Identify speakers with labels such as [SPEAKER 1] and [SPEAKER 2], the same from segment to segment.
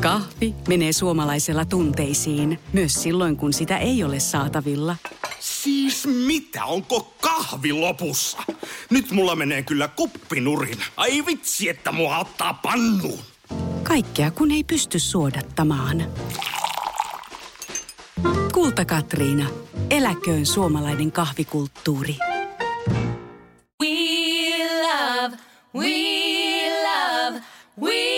[SPEAKER 1] Kahvi menee suomalaisella tunteisiin, myös silloin kun sitä ei ole saatavilla.
[SPEAKER 2] Siis mitä, onko kahvi lopussa? Nyt mulla menee kyllä kuppinurin. Ai vitsi, että mua ottaa pannuun.
[SPEAKER 1] Kaikkea kun ei pysty suodattamaan. Kulta Katriina. Eläköön suomalainen kahvikulttuuri.
[SPEAKER 3] We love, we love, we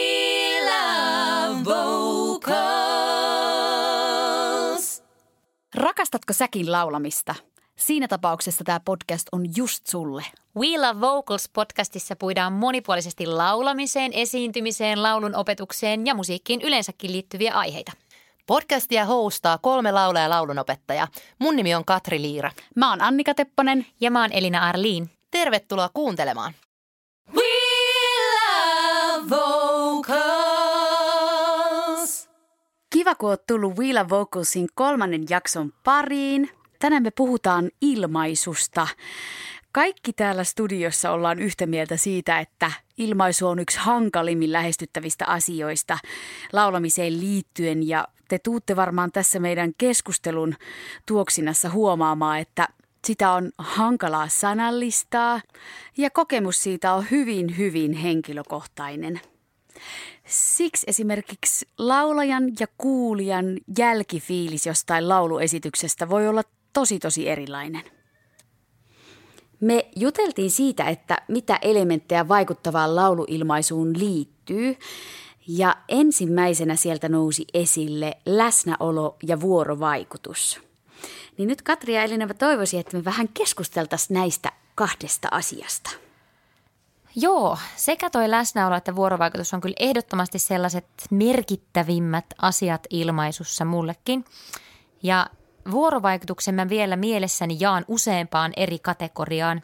[SPEAKER 4] Rakastatko säkin laulamista? Siinä tapauksessa tämä podcast on just sulle.
[SPEAKER 5] We Love Vocals podcastissa puidaan monipuolisesti laulamiseen, esiintymiseen, laulun opetukseen ja musiikkiin yleensäkin liittyviä aiheita.
[SPEAKER 6] Podcastia hostaa kolme laulaa ja laulunopettajaa. Mun nimi on Katri Liira.
[SPEAKER 4] Mä oon Annika Tepponen.
[SPEAKER 5] Ja mä oon Elina Arliin.
[SPEAKER 6] Tervetuloa kuuntelemaan.
[SPEAKER 4] Kiva, kun oot tullut of Vocalsin kolmannen jakson pariin. Tänään me puhutaan ilmaisusta. Kaikki täällä studiossa ollaan yhtä mieltä siitä, että ilmaisu on yksi hankalimmin lähestyttävistä asioista laulamiseen liittyen ja te tuutte varmaan tässä meidän keskustelun tuoksinassa huomaamaan, että sitä on hankalaa sanallistaa ja kokemus siitä on hyvin, hyvin henkilökohtainen. Siksi esimerkiksi laulajan ja kuulijan jälkifiilis jostain lauluesityksestä voi olla tosi tosi erilainen. Me juteltiin siitä, että mitä elementtejä vaikuttavaan lauluilmaisuun liittyy. Ja ensimmäisenä sieltä nousi esille läsnäolo ja vuorovaikutus. Niin nyt Katri ja Elina, mä toivoisin, että me vähän keskusteltaisiin näistä kahdesta asiasta.
[SPEAKER 5] Joo, sekä toi läsnäolo että vuorovaikutus on kyllä ehdottomasti sellaiset merkittävimmät asiat ilmaisussa mullekin. Ja vuorovaikutuksen mä vielä mielessäni jaan useampaan eri kategoriaan.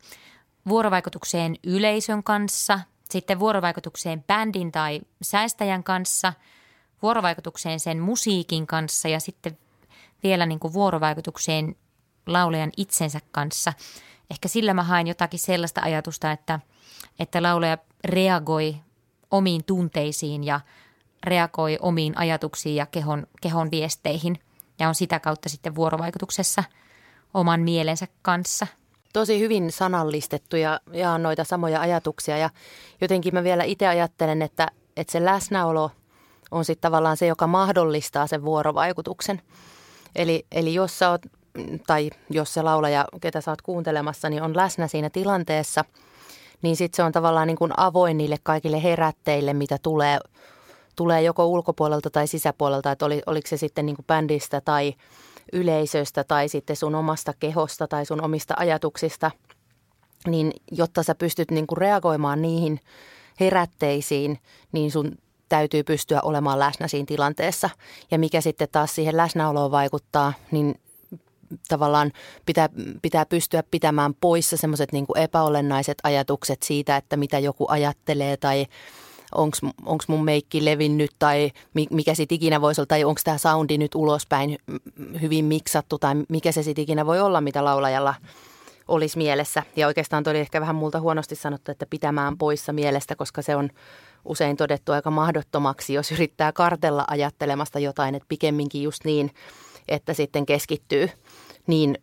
[SPEAKER 5] Vuorovaikutukseen yleisön kanssa, sitten vuorovaikutukseen bändin tai säästäjän kanssa, vuorovaikutukseen sen musiikin kanssa ja sitten vielä niin kuin vuorovaikutukseen laulajan itsensä kanssa. Ehkä sillä mä haen jotakin sellaista ajatusta, että, että laulaja reagoi omiin tunteisiin ja reagoi omiin ajatuksiin ja kehon, kehon viesteihin ja on sitä kautta sitten vuorovaikutuksessa oman mielensä kanssa.
[SPEAKER 6] Tosi hyvin sanallistettu ja jaan noita samoja ajatuksia ja jotenkin mä vielä itse ajattelen, että, että se läsnäolo on sitten tavallaan se, joka mahdollistaa sen vuorovaikutuksen. Eli, eli jos sä oot, tai jos se laulaja, ketä oot kuuntelemassa, niin on läsnä siinä tilanteessa, niin sitten se on tavallaan niin kuin avoin niille kaikille herätteille, mitä tulee, tulee joko ulkopuolelta tai sisäpuolelta, että oli, oliko se sitten niin kuin bändistä tai yleisöstä tai sitten sun omasta kehosta tai sun omista ajatuksista, niin jotta sä pystyt niin kuin reagoimaan niihin herätteisiin, niin sun täytyy pystyä olemaan läsnä siinä tilanteessa. Ja mikä sitten taas siihen läsnäoloon vaikuttaa, niin tavallaan pitää, pitää pystyä pitämään poissa semmoiset niin epäolennaiset ajatukset siitä, että mitä joku ajattelee tai onko mun meikki levinnyt tai mikä sitten ikinä voisi olla, tai onko tämä soundi nyt ulospäin hyvin miksattu tai mikä se sitten ikinä voi olla, mitä laulajalla olisi mielessä. Ja oikeastaan toi oli ehkä vähän multa huonosti sanottu, että pitämään poissa mielestä, koska se on usein todettu aika mahdottomaksi, jos yrittää kartella ajattelemasta jotain, että pikemminkin just niin, että sitten keskittyy niin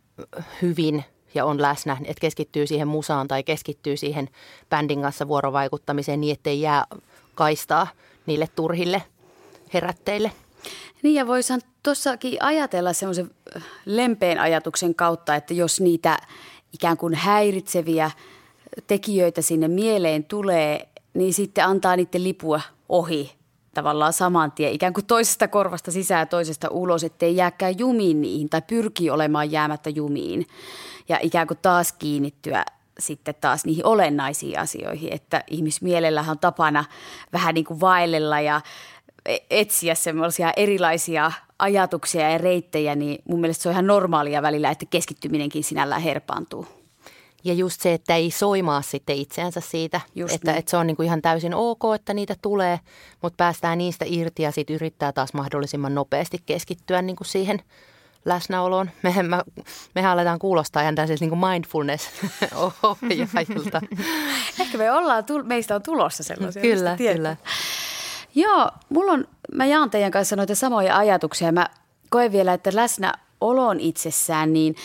[SPEAKER 6] hyvin ja on läsnä, että keskittyy siihen musaan tai keskittyy siihen bändin kanssa vuorovaikuttamiseen niin, ettei jää kaistaa niille turhille herätteille.
[SPEAKER 4] Niin ja voisin tuossakin ajatella semmoisen lempeän ajatuksen kautta, että jos niitä ikään kuin häiritseviä tekijöitä sinne mieleen tulee, niin sitten antaa niiden lipua ohi tavallaan saman tien, ikään kuin toisesta korvasta sisään ja toisesta ulos, ettei jääkään jumiin niihin tai pyrkii olemaan jäämättä jumiin ja ikään kuin taas kiinnittyä sitten taas niihin olennaisiin asioihin, että ihmismielellähän on tapana vähän niin kuin vaellella ja e- etsiä semmoisia erilaisia ajatuksia ja reittejä, niin mun mielestä se on ihan normaalia välillä, että keskittyminenkin sinällään herpaantuu.
[SPEAKER 6] Ja just se, että ei soimaa sitten itseänsä siitä, just että, niin. että se on niin kuin ihan täysin ok, että niitä tulee, mutta päästään niistä irti ja sitten yrittää taas mahdollisimman nopeasti keskittyä niin kuin siihen läsnäoloon. Mehän, me, mehän aletaan kuulostaa ihan täysin niin ohjaajilta.
[SPEAKER 4] Ehkä me ollaan, meistä on tulossa sellaisia.
[SPEAKER 6] Kyllä, kyllä.
[SPEAKER 4] Joo, mulla on, mä jaan teidän kanssa noita samoja ajatuksia. Mä koen vielä, että läsnäolon itsessään niin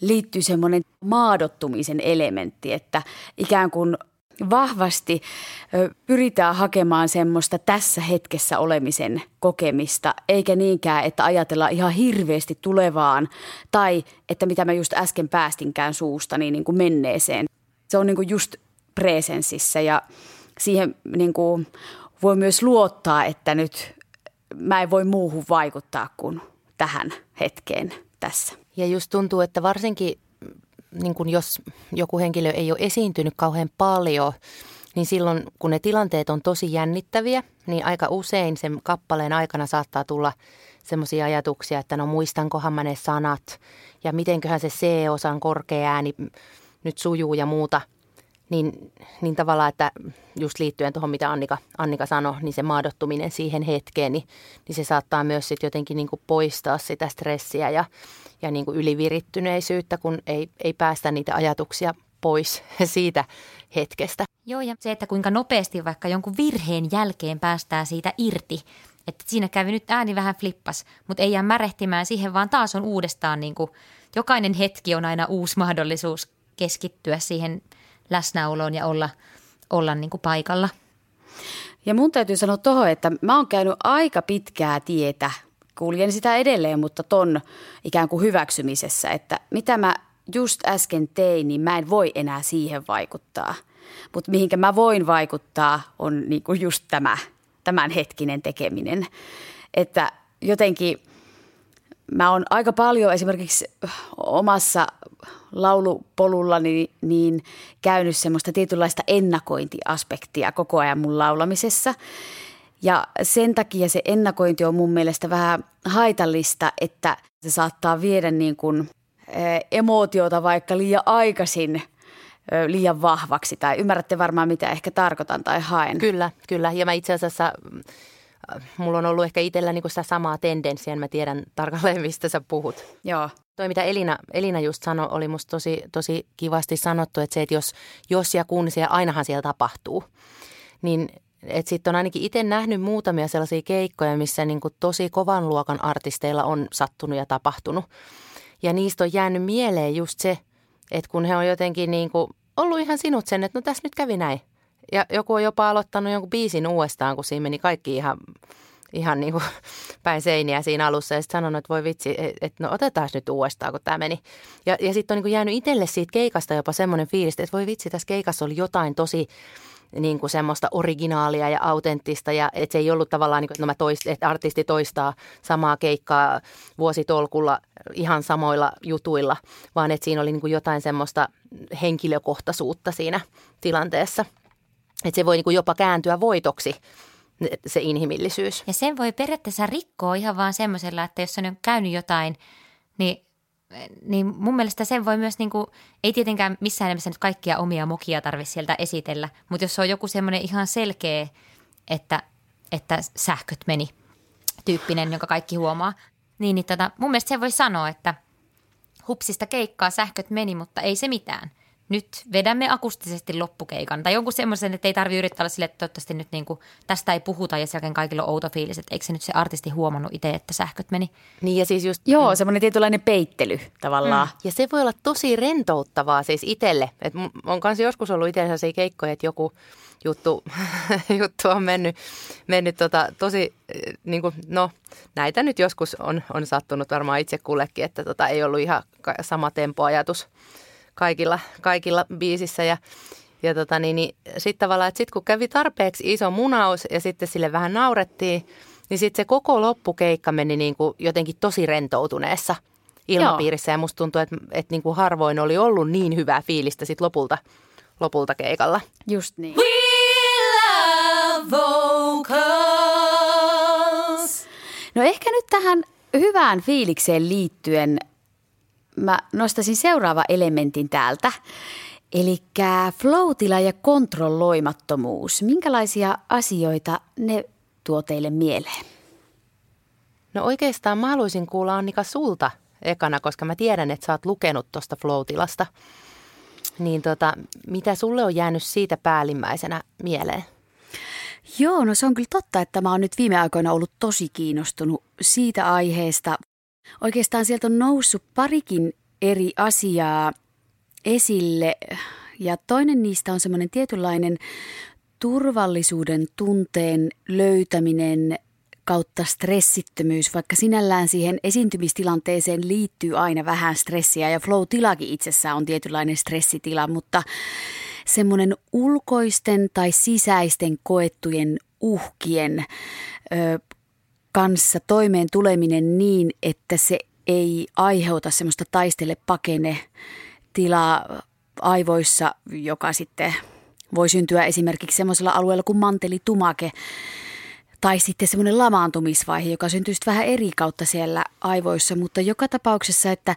[SPEAKER 4] liittyy semmoinen maadottumisen elementti, että ikään kuin vahvasti pyritään hakemaan semmoista tässä hetkessä olemisen kokemista, eikä niinkään, että ajatellaan ihan hirveästi tulevaan tai että mitä mä just äsken päästinkään suusta, niin, niin kuin menneeseen. Se on niin kuin just presensissä ja siihen niin kuin voi myös luottaa, että nyt mä en voi muuhun vaikuttaa kuin tähän hetkeen tässä.
[SPEAKER 6] Ja just tuntuu, että varsinkin niin kun jos joku henkilö ei ole esiintynyt kauhean paljon, niin silloin kun ne tilanteet on tosi jännittäviä, niin aika usein sen kappaleen aikana saattaa tulla semmoisia ajatuksia, että no muistankohan mä ne sanat ja mitenköhän se C-osan korkea ääni nyt sujuu ja muuta – niin, niin tavallaan, että just liittyen tuohon, mitä Annika, Annika sanoi, niin se maadottuminen siihen hetkeen, niin, niin se saattaa myös sitten jotenkin niin kuin poistaa sitä stressiä ja, ja niin kuin ylivirittyneisyyttä, kun ei, ei päästä niitä ajatuksia pois siitä hetkestä.
[SPEAKER 5] Joo, ja se, että kuinka nopeasti vaikka jonkun virheen jälkeen päästään siitä irti, että siinä kävi nyt ääni vähän flippas, mutta ei jää märehtimään siihen, vaan taas on uudestaan niin kuin, jokainen hetki on aina uusi mahdollisuus keskittyä siihen läsnäoloon ja olla, olla niin kuin paikalla.
[SPEAKER 4] Ja mun täytyy sanoa tuohon, että mä oon käynyt aika pitkää tietä, kuljen sitä edelleen, mutta ton ikään kuin hyväksymisessä, että mitä mä just äsken tein, niin mä en voi enää siihen vaikuttaa. Mutta mihinkä mä voin vaikuttaa on niin kuin just tämä, tämän hetkinen tekeminen. Että jotenkin mä oon aika paljon esimerkiksi omassa laulupolullani niin käynyt semmoista tietynlaista ennakointiaspektia koko ajan mun laulamisessa. Ja sen takia se ennakointi on mun mielestä vähän haitallista, että se saattaa viedä niin kuin emootiota vaikka liian aikaisin liian vahvaksi. Tai ymmärrätte varmaan, mitä ehkä tarkoitan tai haen.
[SPEAKER 6] Kyllä, kyllä. Ja mä itse asiassa mulla on ollut ehkä itsellä niin sitä samaa tendenssiä, en mä tiedän tarkalleen, mistä sä puhut.
[SPEAKER 4] Joo.
[SPEAKER 6] Toi, mitä Elina, Elina just sanoi, oli musta tosi, tosi kivasti sanottu, että se, että jos, jos ja kun siellä ainahan siellä tapahtuu, niin että sitten on ainakin itse nähnyt muutamia sellaisia keikkoja, missä niin kuin tosi kovan luokan artisteilla on sattunut ja tapahtunut. Ja niistä on jäänyt mieleen just se, että kun he on jotenkin niin kuin ollut ihan sinut sen, että no tässä nyt kävi näin. Ja joku on jopa aloittanut jonkun biisin uudestaan, kun siinä meni kaikki ihan, ihan niin kuin päin seiniä siinä alussa. Ja sitten sanonut, että voi vitsi, että no otetaan nyt uudestaan, kun tämä meni. Ja, ja sitten on niin kuin jäänyt itselle siitä keikasta jopa semmoinen fiilis, että voi vitsi, tässä keikassa oli jotain tosi niin kuin semmoista originaalia ja autenttista ja että se ei ollut tavallaan, niin kuin, että, no toist, että artisti toistaa samaa keikkaa vuositolkulla ihan samoilla jutuilla, vaan että siinä oli niin kuin jotain semmoista henkilökohtaisuutta siinä tilanteessa. Että se voi niin kuin jopa kääntyä voitoksi se inhimillisyys.
[SPEAKER 5] Ja sen voi periaatteessa rikkoa ihan vaan semmoisella, että jos on käynyt jotain, niin, niin mun mielestä sen voi myös, niin kuin, ei tietenkään missään nimessä nyt kaikkia omia mokia tarvitse sieltä esitellä, mutta jos on joku semmoinen ihan selkeä, että, että sähköt meni tyyppinen, jonka kaikki huomaa, niin, niin tota, mun mielestä se voi sanoa, että hupsista keikkaa sähköt meni, mutta ei se mitään nyt vedämme akustisesti loppukeikan. Tai jonkun semmoisen, että ei tarvitse yrittää olla sille, että toivottavasti nyt niin kuin, tästä ei puhuta ja sen kaikilla on outo fiilis. Että eikö se nyt se artisti huomannut itse, että sähköt meni?
[SPEAKER 6] Niin ja siis just...
[SPEAKER 4] Joo, mm. semmoinen tietynlainen peittely tavallaan. Mm.
[SPEAKER 6] Ja se voi olla tosi rentouttavaa siis itselle. Että on kanssa joskus ollut itsellä sellaisia keikkoja, että joku juttu, juttu on mennyt, mennyt tota, tosi, niin kuin, no näitä nyt joskus on, on sattunut varmaan itse kullekin, että tota, ei ollut ihan sama tempoajatus kaikilla, kaikilla biisissä ja, ja tota niin, niin sitten tavallaan, että sitten kun kävi tarpeeksi iso munaus ja sitten sille vähän naurettiin, niin sitten se koko loppukeikka meni niin kuin jotenkin tosi rentoutuneessa ilmapiirissä Joo. ja musta tuntuu, että, että niin kuin harvoin oli ollut niin hyvää fiilistä sitten lopulta, lopulta keikalla.
[SPEAKER 4] Just niin.
[SPEAKER 3] We love vocals.
[SPEAKER 4] No ehkä nyt tähän hyvään fiilikseen liittyen mä nostaisin seuraava elementin täältä. Eli floatila ja kontrolloimattomuus. Minkälaisia asioita ne tuo teille mieleen?
[SPEAKER 6] No oikeastaan mä haluaisin kuulla Annika sulta ekana, koska mä tiedän, että sä oot lukenut tuosta floatilasta. Niin tota, mitä sulle on jäänyt siitä päällimmäisenä mieleen?
[SPEAKER 4] Joo, no se on kyllä totta, että mä oon nyt viime aikoina ollut tosi kiinnostunut siitä aiheesta. Oikeastaan sieltä on noussut parikin eri asiaa esille ja toinen niistä on semmoinen tietynlainen turvallisuuden tunteen löytäminen kautta stressittömyys, vaikka sinällään siihen esiintymistilanteeseen liittyy aina vähän stressiä ja flow-tilakin itsessään on tietynlainen stressitila, mutta semmoinen ulkoisten tai sisäisten koettujen uhkien ö, kanssa toimeen tuleminen niin, että se ei aiheuta semmoista taistele pakene tilaa aivoissa, joka sitten voi syntyä esimerkiksi semmoisella alueella kuin mantelitumake tai sitten semmoinen lamaantumisvaihe, joka syntyy vähän eri kautta siellä aivoissa, mutta joka tapauksessa, että,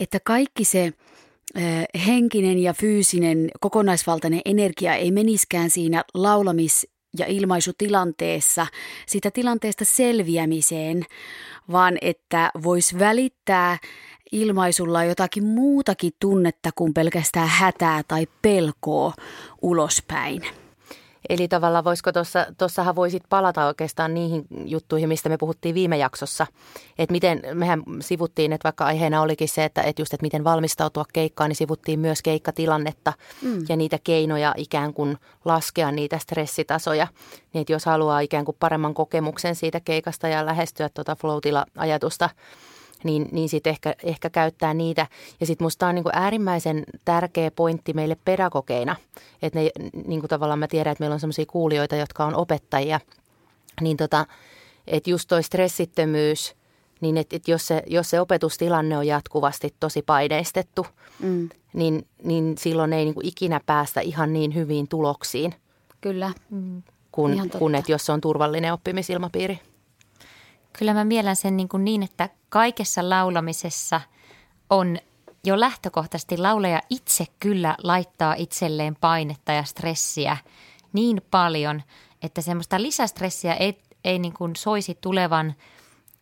[SPEAKER 4] että kaikki se henkinen ja fyysinen kokonaisvaltainen energia ei meniskään siinä laulamis- ja ilmaisutilanteessa sitä tilanteesta selviämiseen, vaan että voisi välittää ilmaisulla jotakin muutakin tunnetta kuin pelkästään hätää tai pelkoa ulospäin.
[SPEAKER 6] Eli tavallaan voisiko tuossa, tuossahan voisit palata oikeastaan niihin juttuihin, mistä me puhuttiin viime jaksossa. Että miten, mehän sivuttiin, että vaikka aiheena olikin se, että, että just, että miten valmistautua keikkaan, niin sivuttiin myös keikkatilannetta mm. ja niitä keinoja ikään kuin laskea niitä stressitasoja. Niin, että jos haluaa ikään kuin paremman kokemuksen siitä keikasta ja lähestyä tuota flow ajatusta niin, niin sitten ehkä, ehkä käyttää niitä. Ja sitten musta on niin kuin äärimmäisen tärkeä pointti meille pedagogeina, että ne, niin kuin tavallaan mä tiedän, että meillä on sellaisia kuulijoita, jotka on opettajia, niin tota, että just toi stressittömyys, niin että et jos, se, jos se opetustilanne on jatkuvasti tosi paineistettu, mm. niin, niin silloin ei niin kuin ikinä päästä ihan niin hyviin tuloksiin.
[SPEAKER 4] Kyllä.
[SPEAKER 6] Mm. Kun, kun että jos se on turvallinen oppimisilmapiiri.
[SPEAKER 5] Kyllä mä mielen sen niin, kuin niin, että kaikessa laulamisessa on jo lähtökohtaisesti laulaja itse kyllä laittaa itselleen painetta ja stressiä niin paljon, että semmoista lisästressiä ei, ei niin kuin soisi tulevan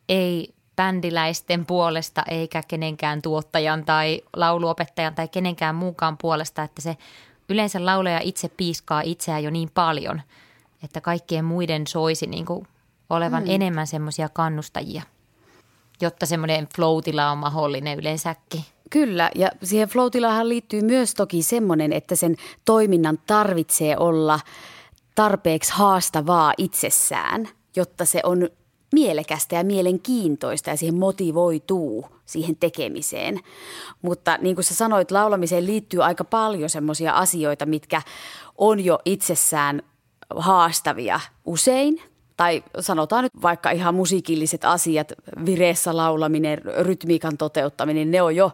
[SPEAKER 5] ei bändiläisten puolesta eikä kenenkään tuottajan tai lauluopettajan tai kenenkään muukaan puolesta, että se yleensä laulaja itse piiskaa itseään jo niin paljon, että kaikkien muiden soisi niin kuin olevan mm. enemmän semmoisia kannustajia, jotta semmoinen flow on mahdollinen yleensäkin.
[SPEAKER 4] Kyllä, ja siihen flow liittyy myös toki semmoinen, että sen toiminnan tarvitsee olla tarpeeksi haastavaa itsessään, jotta se on mielekästä ja mielenkiintoista ja siihen motivoituu siihen tekemiseen. Mutta niin kuin sä sanoit, laulamiseen liittyy aika paljon semmoisia asioita, mitkä on jo itsessään haastavia usein tai sanotaan nyt vaikka ihan musiikilliset asiat, vireessä laulaminen, rytmiikan toteuttaminen, ne on jo,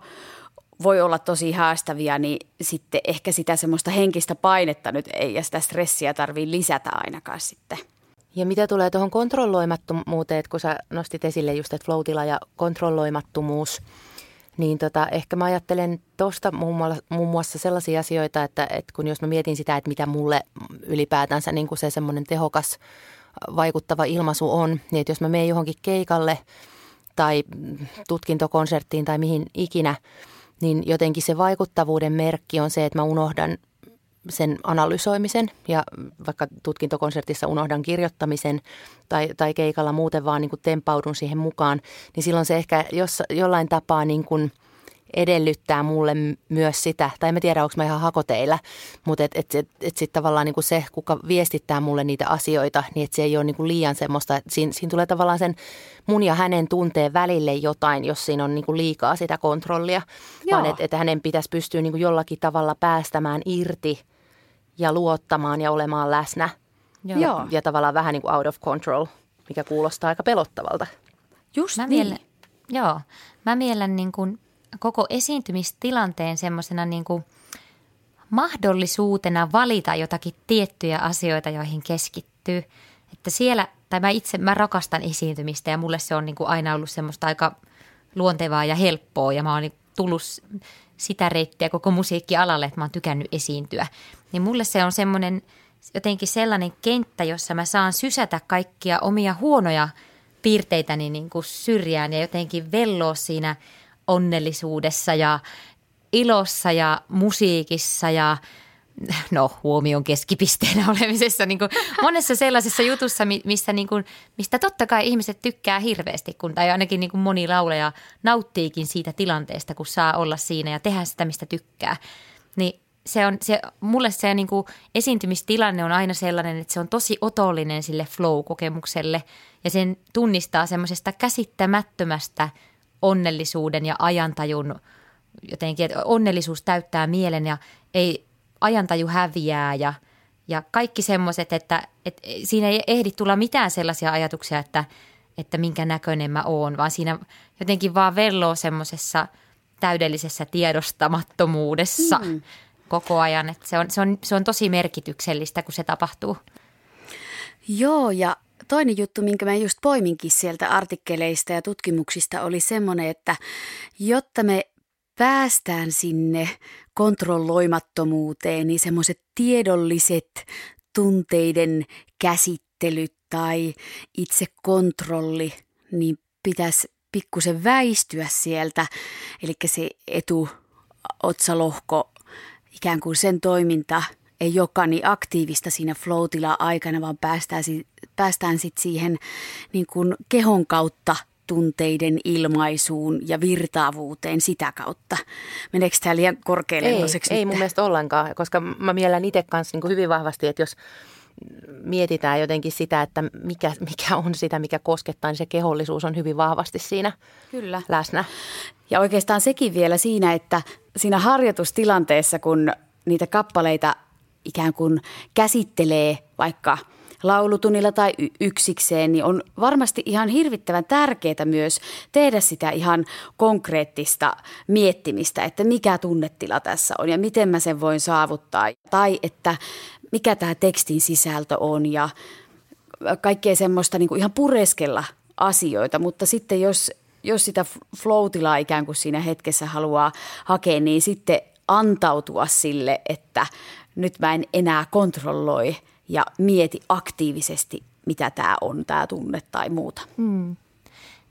[SPEAKER 4] voi olla tosi haastavia, niin sitten ehkä sitä semmoista henkistä painetta nyt ei ja sitä stressiä tarvii lisätä ainakaan sitten.
[SPEAKER 6] Ja mitä tulee tuohon kontrolloimattomuuteen, kun sä nostit esille just, että flow ja kontrolloimattomuus, niin tota, ehkä mä ajattelen tuosta muun muassa sellaisia asioita, että, että kun jos mä mietin sitä, että mitä mulle ylipäätänsä niin kuin se semmoinen tehokas vaikuttava ilmaisu on, niin että jos mä menen johonkin keikalle tai tutkintokonserttiin tai mihin ikinä, niin jotenkin se vaikuttavuuden merkki on se, että mä unohdan sen analysoimisen ja vaikka tutkintokonsertissa unohdan kirjoittamisen tai, tai keikalla muuten vaan niin kuin tempaudun siihen mukaan, niin silloin se ehkä jos, jollain tapaa niin kuin – edellyttää mulle myös sitä, tai en tiedä, onko mä ihan hakoteilla, mutta et, et, et, et sitten tavallaan niin kuin se, kuka viestittää mulle niitä asioita, niin että se ei ole niin kuin liian semmoista, että siinä, siinä tulee tavallaan sen mun ja hänen tunteen välille jotain, jos siinä on niin kuin liikaa sitä kontrollia, Joo. vaan että et hänen pitäisi pystyä niin kuin jollakin tavalla päästämään irti ja luottamaan ja olemaan läsnä. Joo. Ja, ja tavallaan vähän niin kuin out of control, mikä kuulostaa aika pelottavalta.
[SPEAKER 5] Just mä niin. Mielen, joo, mä mielen niin kuin koko esiintymistilanteen semmoisena niin kuin mahdollisuutena valita jotakin tiettyjä asioita, joihin keskittyy. Että siellä, tai mä itse, mä rakastan esiintymistä ja mulle se on niin kuin aina ollut semmoista aika luontevaa ja helppoa ja mä oon niin tullut sitä reittiä koko musiikkialalle, että mä oon tykännyt esiintyä. Niin mulle se on semmoinen jotenkin sellainen kenttä, jossa mä saan sysätä kaikkia omia huonoja piirteitäni niin kuin syrjään ja jotenkin velloa siinä – onnellisuudessa ja ilossa ja musiikissa ja no, huomion keskipisteenä olemisessa, niin kuin monessa sellaisessa jutussa, missä niin kuin, mistä totta kai ihmiset tykkää hirveästi, kun, tai ainakin niin kuin moni lauleja nauttiikin siitä tilanteesta, kun saa olla siinä ja tehdä sitä, mistä tykkää. Niin se on, se, mulle se niin kuin esiintymistilanne on aina sellainen, että se on tosi otollinen sille flow-kokemukselle ja sen tunnistaa semmoisesta käsittämättömästä onnellisuuden ja ajantajun jotenkin, että onnellisuus täyttää mielen ja ei ajantaju häviää ja, ja kaikki semmoiset, että, että siinä ei ehdi tulla mitään sellaisia ajatuksia, että, että minkä näköinen mä oon, vaan siinä jotenkin vaan velloo semmoisessa täydellisessä tiedostamattomuudessa mm. koko ajan. Että se, on, se, on, se on tosi merkityksellistä, kun se tapahtuu.
[SPEAKER 4] Joo, ja toinen juttu, minkä mä just poiminkin sieltä artikkeleista ja tutkimuksista, oli semmoinen, että jotta me päästään sinne kontrolloimattomuuteen, niin semmoiset tiedolliset tunteiden käsittelyt tai itse kontrolli, niin pitäisi pikkusen väistyä sieltä. Eli se etuotsalohko, ikään kuin sen toiminta ei olekaan niin aktiivista siinä flow aikana, vaan päästään, päästään sitten siihen niin kuin kehon kautta tunteiden ilmaisuun ja virtaavuuteen sitä kautta. Meneekö tämä liian korkealle?
[SPEAKER 6] Ei, ei mun mielestä ollenkaan, koska mä miellän itse kanssa niin hyvin vahvasti, että jos mietitään jotenkin sitä, että mikä, mikä on sitä, mikä koskettaa, niin se kehollisuus on hyvin vahvasti siinä Kyllä. läsnä.
[SPEAKER 4] Ja oikeastaan sekin vielä siinä, että siinä harjoitustilanteessa, kun niitä kappaleita ikään kuin käsittelee vaikka – laulutunnilla tai yksikseen, niin on varmasti ihan hirvittävän tärkeää myös tehdä sitä ihan konkreettista miettimistä, että mikä tunnetila tässä on ja miten mä sen voin saavuttaa. Tai että mikä tämä tekstin sisältö on ja kaikkea semmoista niin kuin ihan pureskella asioita, mutta sitten jos, jos sitä flow ikään kuin siinä hetkessä haluaa hakea, niin sitten antautua sille, että nyt mä en enää kontrolloi – ja mieti aktiivisesti, mitä tämä on, tämä tunne tai muuta. Hmm.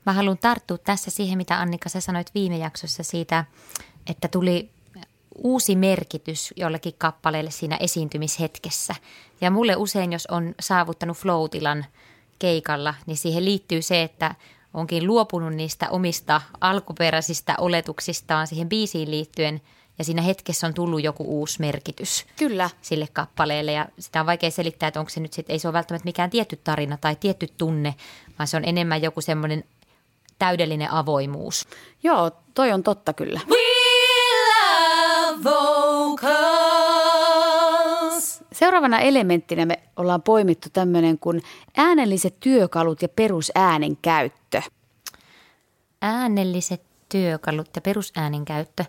[SPEAKER 5] Mä haluan tarttua tässä siihen, mitä Annika sä sanoit viime jaksossa siitä, että tuli uusi merkitys jollekin kappaleelle siinä esiintymishetkessä. Ja mulle usein, jos on saavuttanut flow keikalla, niin siihen liittyy se, että onkin luopunut niistä omista alkuperäisistä oletuksistaan siihen biisiin liittyen – ja siinä hetkessä on tullut joku uusi merkitys
[SPEAKER 4] Kyllä.
[SPEAKER 5] sille kappaleelle ja sitä on vaikea selittää, että onko se nyt sitten, ei se ole välttämättä mikään tietty tarina tai tietty tunne, vaan se on enemmän joku semmoinen täydellinen avoimuus.
[SPEAKER 4] Joo, toi on totta kyllä. We love vocals. Seuraavana elementtinä me ollaan poimittu tämmöinen kuin äänelliset työkalut ja perusäänen käyttö.
[SPEAKER 5] Äänelliset työkalut ja perusäänen käyttö.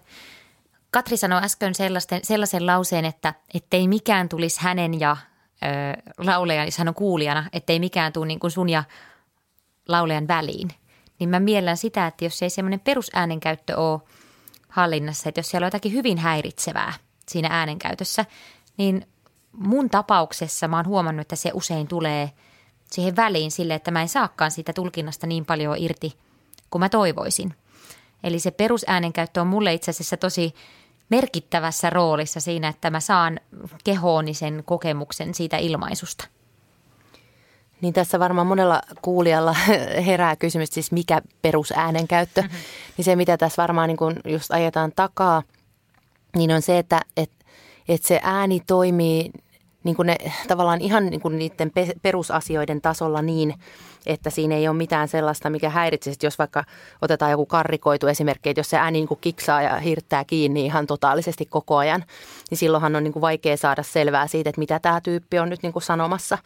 [SPEAKER 5] Katri sanoi äsken sellaisen, sellaisen lauseen, että ettei mikään tulisi hänen ja ö, laulajan, jos hän on kuulijana, ettei mikään tule niin kuin sun ja laulajan väliin. Niin mä miellän sitä, että jos ei semmoinen perusäänenkäyttö ole hallinnassa, että jos siellä on jotakin hyvin häiritsevää siinä äänenkäytössä, niin mun tapauksessa mä oon huomannut, että se usein tulee siihen väliin sille, että mä en saakaan siitä tulkinnasta niin paljon irti kuin mä toivoisin. Eli se perusäänenkäyttö on mulle itse asiassa tosi merkittävässä roolissa siinä, että mä saan kehooni sen kokemuksen siitä ilmaisusta.
[SPEAKER 6] Niin tässä varmaan monella kuulijalla herää kysymys, siis mikä perusäänenkäyttö. Mm-hmm. Niin se, mitä tässä varmaan niin kun just ajetaan takaa, niin on se, että, että, että se ääni toimii niin kuin ne, tavallaan ihan niin kuin niiden perusasioiden tasolla niin, että siinä ei ole mitään sellaista, mikä häiritsee. Jos vaikka otetaan joku karrikoitu esimerkki, että jos se ääni niin kuin kiksaa ja hirttää kiinni ihan totaalisesti koko ajan, niin silloinhan on niin kuin vaikea saada selvää siitä, että mitä tämä tyyppi on nyt niin kuin sanomassa.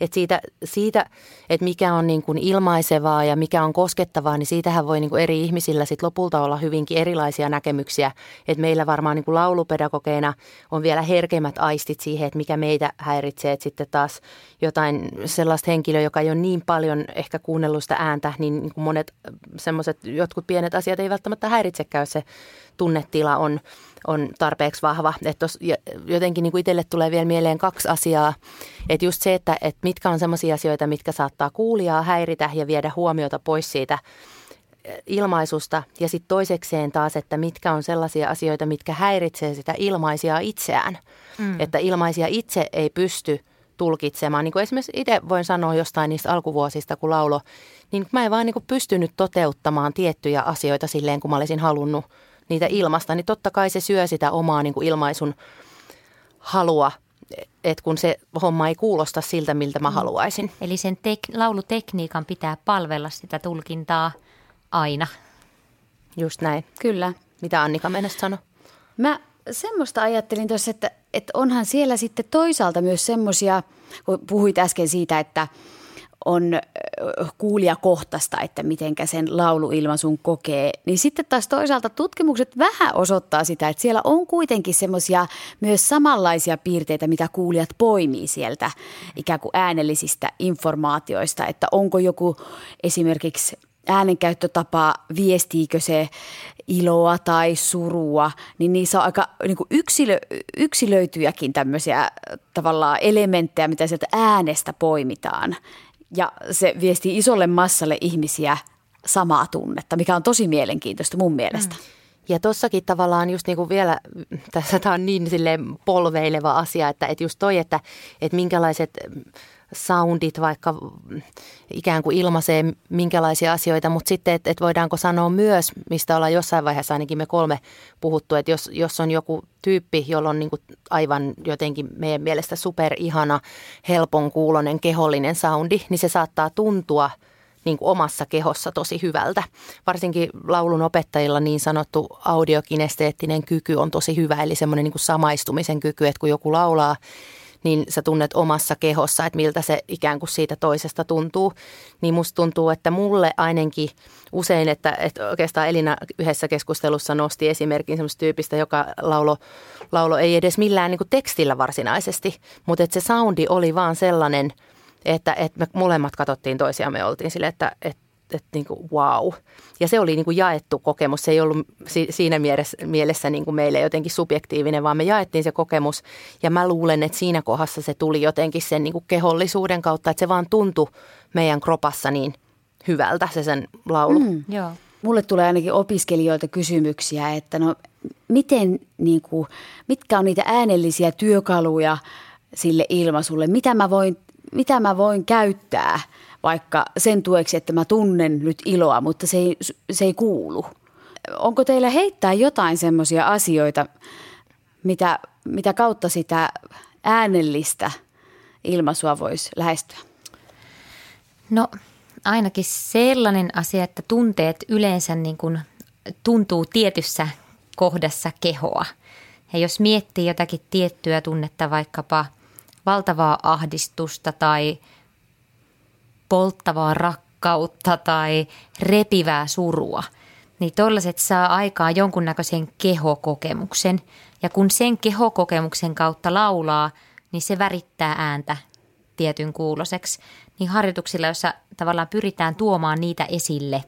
[SPEAKER 6] Että siitä, siitä, että mikä on niin kuin ilmaisevaa ja mikä on koskettavaa, niin siitähän voi niin kuin eri ihmisillä sit lopulta olla hyvinkin erilaisia näkemyksiä. Että meillä varmaan niin kuin laulupedagogeina on vielä herkemmät aistit siihen, että mikä meitä häiritsee. Että sitten taas jotain sellaista henkilöä, joka ei ole niin paljon ehkä kuunnellut sitä ääntä, niin, niin kuin monet semmoiset jotkut pienet asiat ei välttämättä häiritsekään, jos se tunnetila on, on tarpeeksi vahva. Että tos, jotenkin niin kuin itselle tulee vielä mieleen kaksi asiaa. Että just se, että, että mitkä on semmoisia asioita, mitkä saattaa kuulijaa häiritä ja viedä huomiota pois siitä ilmaisusta ja sitten toisekseen taas, että mitkä on sellaisia asioita, mitkä häiritsee sitä ilmaisia itseään. Mm. Että ilmaisia itse ei pysty tulkitsemaan. Niin kuin esimerkiksi itse voin sanoa jostain niistä alkuvuosista, kun laulo, niin mä en vaan niin kuin pystynyt toteuttamaan tiettyjä asioita silleen, kun mä olisin halunnut niitä ilmasta. Niin totta kai se syö sitä omaa niin kuin ilmaisun halua että kun se homma ei kuulosta siltä, miltä mä mm. haluaisin.
[SPEAKER 5] Eli sen tek- laulutekniikan pitää palvella sitä tulkintaa aina.
[SPEAKER 6] Just näin.
[SPEAKER 4] Kyllä.
[SPEAKER 6] Mitä Annika mennessä sanoi?
[SPEAKER 4] Mä semmoista ajattelin tuossa, että, että onhan siellä sitten toisaalta myös semmoisia, kun puhuit äsken siitä, että on kuulijakohtaista, että mitenkä sen lauluilmaisun kokee, niin sitten taas toisaalta tutkimukset vähän osoittaa sitä, että siellä on kuitenkin semmoisia myös samanlaisia piirteitä, mitä kuulijat poimii sieltä ikään kuin äänellisistä informaatioista, että onko joku esimerkiksi äänenkäyttötapa, viestiikö se iloa tai surua, niin niissä on aika niin kuin yksilö, yksilöityjäkin tämmöisiä tavallaan elementtejä, mitä sieltä äänestä poimitaan. Ja se viestii isolle massalle ihmisiä samaa tunnetta, mikä on tosi mielenkiintoista mun mielestä. Mm.
[SPEAKER 6] Ja tossakin tavallaan just niin kuin vielä, tässä tämä on niin polveileva asia, että, että just toi, että, että minkälaiset soundit vaikka ikään kuin ilmaisee minkälaisia asioita, mutta sitten, että, että voidaanko sanoa myös, mistä ollaan jossain vaiheessa ainakin me kolme puhuttu, että jos, jos on joku tyyppi, jolla on niin kuin aivan jotenkin meidän mielestä super ihana, helpon kuulonen, kehollinen soundi, niin se saattaa tuntua niin kuin omassa kehossa tosi hyvältä. Varsinkin laulun opettajilla niin sanottu audiokinesteettinen kyky on tosi hyvä, eli semmoinen niin samaistumisen kyky, että kun joku laulaa niin sä tunnet omassa kehossa, että miltä se ikään kuin siitä toisesta tuntuu. Niin musta tuntuu, että mulle ainakin usein, että, että oikeastaan Elina yhdessä keskustelussa nosti esimerkin semmoista tyypistä, joka laulo, laulo ei edes millään niin kuin tekstillä varsinaisesti, mutta että se soundi oli vaan sellainen, että, että me molemmat katsottiin toisiamme oltiin sille, että, että että niin kuin, wow. Ja se oli niin kuin jaettu kokemus. Se ei ollut si- siinä mielessä, mielessä niin kuin meille jotenkin subjektiivinen, vaan me jaettiin se kokemus. Ja mä luulen, että siinä kohdassa se tuli jotenkin sen niin kuin kehollisuuden kautta, että se vaan tuntui meidän kropassa niin hyvältä se sen laulu. Mm.
[SPEAKER 4] Joo. Mulle tulee ainakin opiskelijoilta kysymyksiä, että no miten, niin kuin, mitkä on niitä äänellisiä työkaluja sille ilmaisulle, mitä mä voin, mitä mä voin käyttää – vaikka sen tueksi, että mä tunnen nyt iloa, mutta se ei, se ei kuulu. Onko teillä heittää jotain semmoisia asioita, mitä, mitä kautta sitä äänellistä ilmaisua voisi lähestyä?
[SPEAKER 5] No ainakin sellainen asia, että tunteet yleensä niin kuin tuntuu tietyssä kohdassa kehoa. Ja jos miettii jotakin tiettyä tunnetta, vaikkapa valtavaa ahdistusta tai – polttavaa rakkautta tai repivää surua, niin tollaset saa aikaa jonkunnäköisen kehokokemuksen. Ja kun sen kehokokemuksen kautta laulaa, niin se värittää ääntä tietyn kuuloseksi. Niin harjoituksilla, jossa tavallaan pyritään tuomaan niitä esille,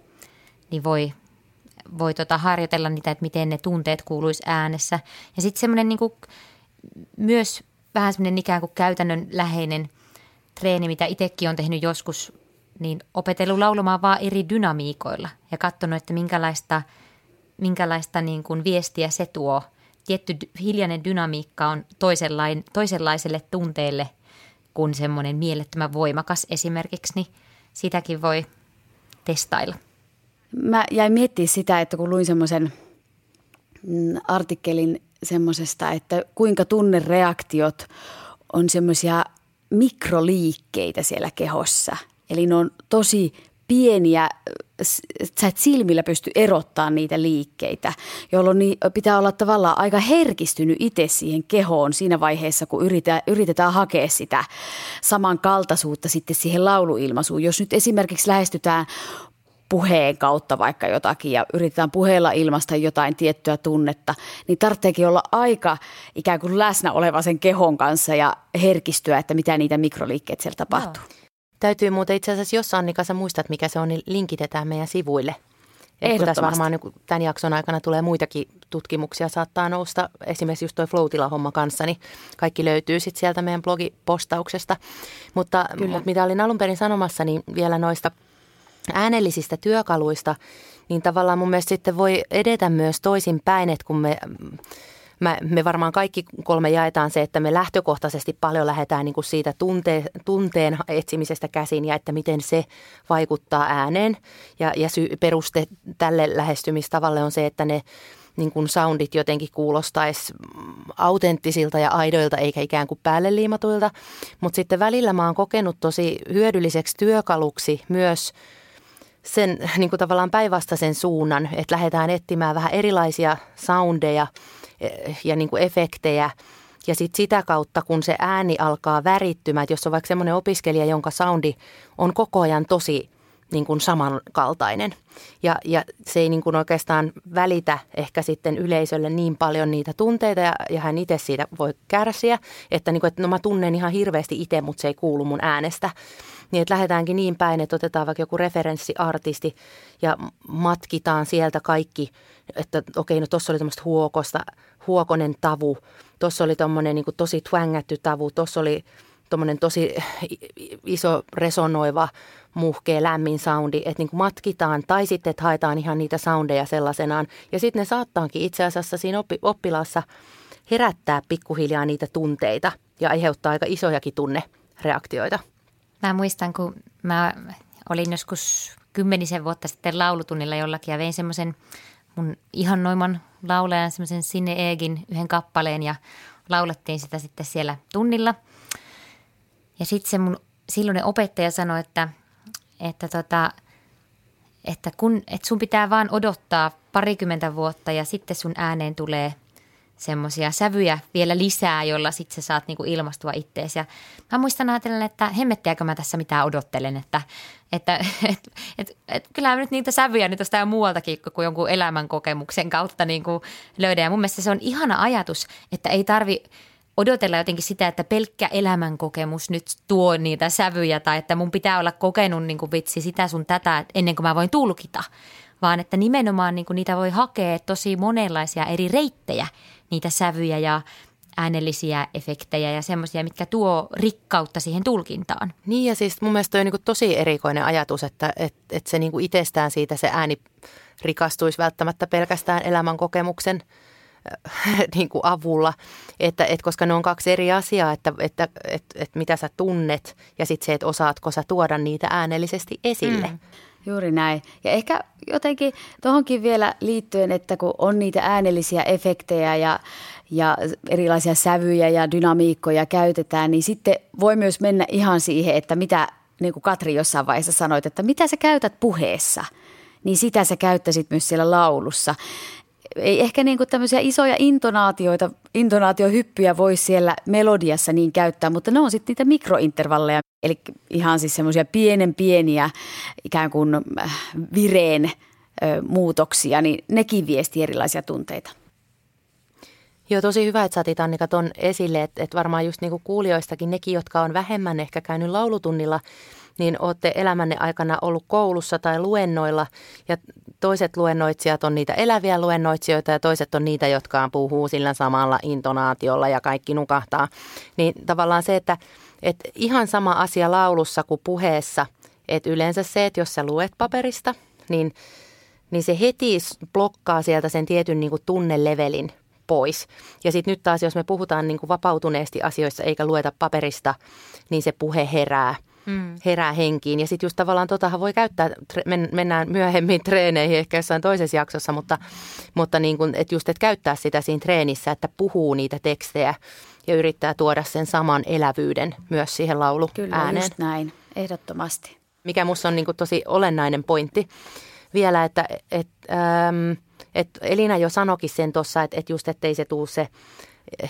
[SPEAKER 5] niin voi, voi tota harjoitella niitä, että miten ne tunteet kuuluisi äänessä. Ja sitten semmoinen niin myös vähän semmoinen ikään kuin käytännön läheinen – treeni, mitä itsekin on tehnyt joskus, niin opetellut laulamaan vaan eri dynamiikoilla ja katsonut, että minkälaista, minkälaista niin kuin viestiä se tuo. Tietty hiljainen dynamiikka on toisenlaiselle tunteelle kuin semmoinen mielettömän voimakas esimerkiksi, niin sitäkin voi testailla.
[SPEAKER 4] Mä jäin miettimään sitä, että kun luin semmoisen mm, artikkelin semmoisesta, että kuinka tunnereaktiot on semmoisia mikroliikkeitä siellä kehossa. Eli ne on tosi pieniä, sä et silmillä pysty erottaa niitä liikkeitä, jolloin pitää olla tavallaan aika herkistynyt itse siihen kehoon siinä vaiheessa, kun yritetään, yritetään hakea sitä samankaltaisuutta sitten siihen lauluilmaisuun. Jos nyt esimerkiksi lähestytään puheen kautta vaikka jotakin ja yritetään puheella ilmasta jotain tiettyä tunnetta, niin tarvitseekin olla aika ikään kuin läsnä oleva sen kehon kanssa ja herkistyä, että mitä niitä mikroliikkeitä siellä tapahtuu. Joo.
[SPEAKER 6] Täytyy muuten itse asiassa, jos Annika sä muistat mikä se on, niin linkitetään meidän sivuille. Ehdottomasti. varmaan niin tämän jakson aikana tulee muitakin tutkimuksia, saattaa nousta. Esimerkiksi just toi Floatila-homma kanssa, niin kaikki löytyy sitten sieltä meidän blogipostauksesta. Mutta, mutta mitä olin alun perin sanomassa, niin vielä noista – äänellisistä työkaluista, niin tavallaan mun mielestä sitten voi edetä myös toisin päin, että kun me mä, me varmaan kaikki kolme jaetaan se, että me lähtökohtaisesti paljon lähdetään niin kuin siitä tunte, tunteen etsimisestä käsin ja että miten se vaikuttaa ääneen. Ja, ja sy, peruste tälle lähestymistavalle on se, että ne niin kuin soundit jotenkin kuulostaisi autenttisilta ja aidoilta eikä ikään kuin päälle liimatuilta. Mutta sitten välillä mä oon kokenut tosi hyödylliseksi työkaluksi myös sen niin kuin tavallaan päinvastaisen suunnan, että lähdetään etsimään vähän erilaisia soundeja – ja niin kuin efektejä. Ja sitten sitä kautta, kun se ääni alkaa värittymään, että jos on vaikka semmoinen opiskelija, jonka soundi on koko ajan tosi niin kuin samankaltainen. Ja, ja se ei niin kuin oikeastaan välitä ehkä sitten yleisölle niin paljon niitä tunteita ja, ja hän itse siitä voi kärsiä, että, niin kuin, että no mä tunnen ihan hirveästi itse, mutta se ei kuulu mun äänestä. Niin että lähdetäänkin niin päin, että otetaan vaikka joku referenssiartisti ja matkitaan sieltä kaikki, että okei, no tuossa oli tämmöistä huokosta, huokonen tavu, tuossa oli tuommoinen niin tosi twängätty tavu, tuossa oli tuommoinen tosi iso resonoiva, muhkea, lämmin soundi, että niin matkitaan tai sitten, että haetaan ihan niitä soundeja sellaisenaan. Ja sitten ne saattaakin itse asiassa siinä oppi, oppilaassa herättää pikkuhiljaa niitä tunteita ja aiheuttaa aika isojakin tunnereaktioita.
[SPEAKER 5] Mä muistan, kun mä olin joskus kymmenisen vuotta sitten laulutunnilla jollakin ja vein semmoisen mun noiman laulajan semmoisen Sinne Eegin yhden kappaleen ja laulettiin sitä sitten siellä tunnilla. Ja sitten se mun silloinen opettaja sanoi, että, että, tota, että, kun, että sun pitää vaan odottaa parikymmentä vuotta ja sitten sun ääneen tulee – semmoisia sävyjä vielä lisää, jolla sitten sä saat niinku ilmastua ittees. Ja mä muistan ajatellen, että hemmettiäkö mä tässä mitään odottelen, että, että et, et, et, kyllä nyt niitä sävyjä nyt jostain muualtakin kuin jonkun elämän kokemuksen kautta niinku löydän. Ja mun mielestä se on ihana ajatus, että ei tarvi odotella jotenkin sitä, että pelkkä elämänkokemus nyt tuo niitä sävyjä tai että mun pitää olla kokenut niin kuin vitsi sitä sun tätä ennen kuin mä voin tulkita, vaan että nimenomaan niin kuin niitä voi hakea tosi monenlaisia eri reittejä niitä sävyjä ja äänellisiä efektejä ja semmoisia, mitkä tuo rikkautta siihen tulkintaan.
[SPEAKER 6] Niin ja siis mun mielestä on niin tosi erikoinen ajatus, että, että, että se niin itsestään siitä se ääni rikastuisi välttämättä pelkästään elämän kokemuksen niin kuin avulla, että, että koska ne on kaksi eri asiaa, että, että, että, että mitä sä tunnet ja sitten se, että osaatko sä tuoda niitä äänellisesti esille. Mm.
[SPEAKER 4] Juuri näin. Ja ehkä jotenkin tuohonkin vielä liittyen, että kun on niitä äänellisiä efektejä ja, ja erilaisia sävyjä ja dynamiikkoja käytetään, niin sitten voi myös mennä ihan siihen, että mitä, niin kuin Katri jossain vaiheessa sanoit, että mitä sä käytät puheessa, niin sitä sä käyttäisit myös siellä laulussa ei ehkä niin kuin tämmöisiä isoja intonaatioita, intonaatiohyppyjä voi siellä melodiassa niin käyttää, mutta ne on sitten niitä mikrointervalleja, eli ihan siis semmoisia pienen pieniä ikään kuin äh, vireen muutoksia, niin nekin viesti erilaisia tunteita.
[SPEAKER 6] Joo, tosi hyvä, että saatit Annika ton esille, että, että varmaan just niin kuin kuulijoistakin nekin, jotka on vähemmän ehkä käynyt laulutunnilla, niin olette elämänne aikana ollut koulussa tai luennoilla ja toiset luennoitsijat on niitä eläviä luennoitsijoita ja toiset on niitä, jotka puhuu sillä samalla intonaatiolla ja kaikki nukahtaa. Niin tavallaan se, että, että ihan sama asia laulussa kuin puheessa, että yleensä se, että jos sä luet paperista, niin, niin se heti blokkaa sieltä sen tietyn niin kuin tunnelevelin pois. Ja sitten nyt taas, jos me puhutaan niin kuin vapautuneesti asioissa eikä lueta paperista, niin se puhe herää – mm. herää henkiin. Ja sitten just tavallaan totahan voi käyttää, mennään myöhemmin treeneihin ehkä jossain toisessa jaksossa, mutta, mutta niin kun, että just että käyttää sitä siinä treenissä, että puhuu niitä tekstejä ja yrittää tuoda sen saman elävyyden myös siihen laulu
[SPEAKER 4] Kyllä, ääneen. just näin, ehdottomasti.
[SPEAKER 6] Mikä musta on niin tosi olennainen pointti vielä, että et, ähm, et Elina jo sanokin sen tuossa, että et just ettei se tule se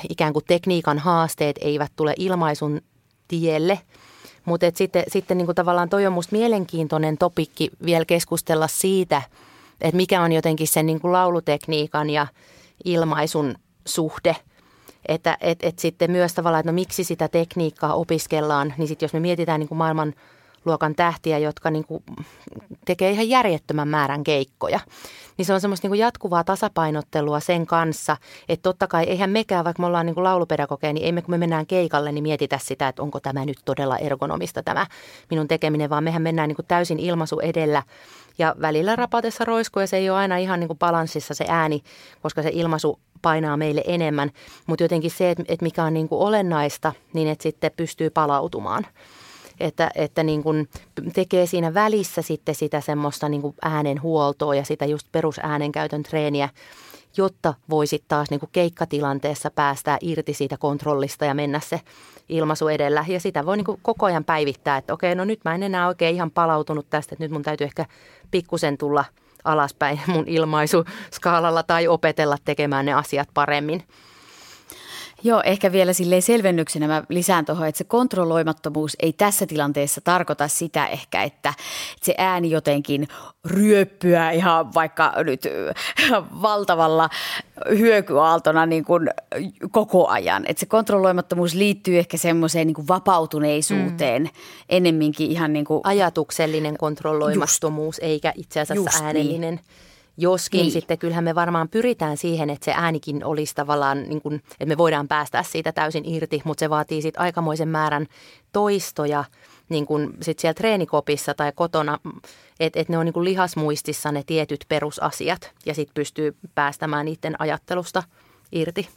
[SPEAKER 6] ikään kuin tekniikan haasteet eivät tule ilmaisun tielle – mutta sitten, sitten niin kuin tavallaan toi on musta mielenkiintoinen topikki vielä keskustella siitä, että mikä on jotenkin sen niin kuin laulutekniikan ja ilmaisun suhde. Että et, et sitten myös tavallaan, että no miksi sitä tekniikkaa opiskellaan, niin sitten jos me mietitään niin kuin maailman luokan tähtiä, jotka niin kuin tekee ihan järjettömän määrän keikkoja, niin se on semmoista niin kuin jatkuvaa tasapainottelua sen kanssa, että totta kai eihän mekään, vaikka me ollaan niin kuin laulupedagogeja, niin ei me kun me mennään keikalle, niin mietitä sitä, että onko tämä nyt todella ergonomista tämä minun tekeminen, vaan mehän mennään niin kuin täysin ilmaisu edellä ja välillä rapatessa roiskuu ja se ei ole aina ihan niin kuin balanssissa se ääni, koska se ilmaisu painaa meille enemmän. Mutta jotenkin se, että mikä on niin kuin olennaista, niin että sitten pystyy palautumaan. Että, että niin kuin tekee siinä välissä sitten sitä semmoista niin kuin äänenhuoltoa ja sitä just perusäänenkäytön treeniä, jotta voisit taas niin kuin keikkatilanteessa päästää irti siitä kontrollista ja mennä se ilmaisu edellä. Ja sitä voi niin kuin koko ajan päivittää, että okei, no nyt mä en enää oikein ihan palautunut tästä, että nyt mun täytyy ehkä pikkusen tulla alaspäin mun ilmaisuskaalalla tai opetella tekemään ne asiat paremmin.
[SPEAKER 4] Joo, ehkä vielä silleen selvennyksenä mä lisään tuohon, että se kontrolloimattomuus ei tässä tilanteessa tarkoita sitä ehkä, että se ääni jotenkin ryöppyä ihan vaikka nyt valtavalla hyökyaaltona niin kuin koko ajan. Että se kontrolloimattomuus liittyy ehkä semmoiseen niin kuin vapautuneisuuteen mm. ennemminkin ihan niin kuin...
[SPEAKER 6] Ajatuksellinen kontrolloimattomuus just, eikä itse asiassa äänellinen. Niin. Joskin niin. sitten kyllähän me varmaan pyritään siihen, että se äänikin olisi tavallaan, niin kuin, että me voidaan päästä siitä täysin irti, mutta se vaatii sitten aikamoisen määrän toistoja niin kuin sit siellä treenikopissa tai kotona, että et ne on niin kuin lihasmuistissa ne tietyt perusasiat ja sitten pystyy päästämään niiden ajattelusta irti.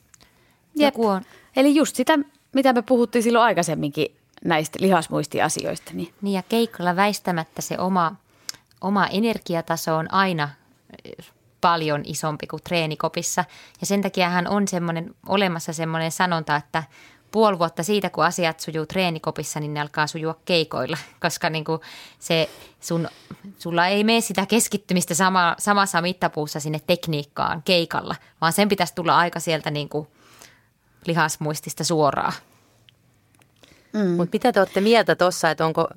[SPEAKER 4] Jep. On. Eli just sitä, mitä me puhuttiin silloin aikaisemminkin näistä lihasmuistiasioista. Niin,
[SPEAKER 5] niin ja keikalla väistämättä se oma, oma energiataso on aina paljon isompi kuin treenikopissa. Ja sen takia hän on semmoinen, olemassa semmoinen sanonta, että puoli vuotta siitä, kun asiat sujuu treenikopissa, niin ne alkaa sujua keikoilla, koska niin kuin se sun, sulla ei mene sitä keskittymistä sama, samassa mittapuussa sinne tekniikkaan keikalla, vaan sen pitäisi tulla aika sieltä niin kuin lihasmuistista suoraan.
[SPEAKER 6] Mm. Mutta mitä te olette mieltä tuossa, että onko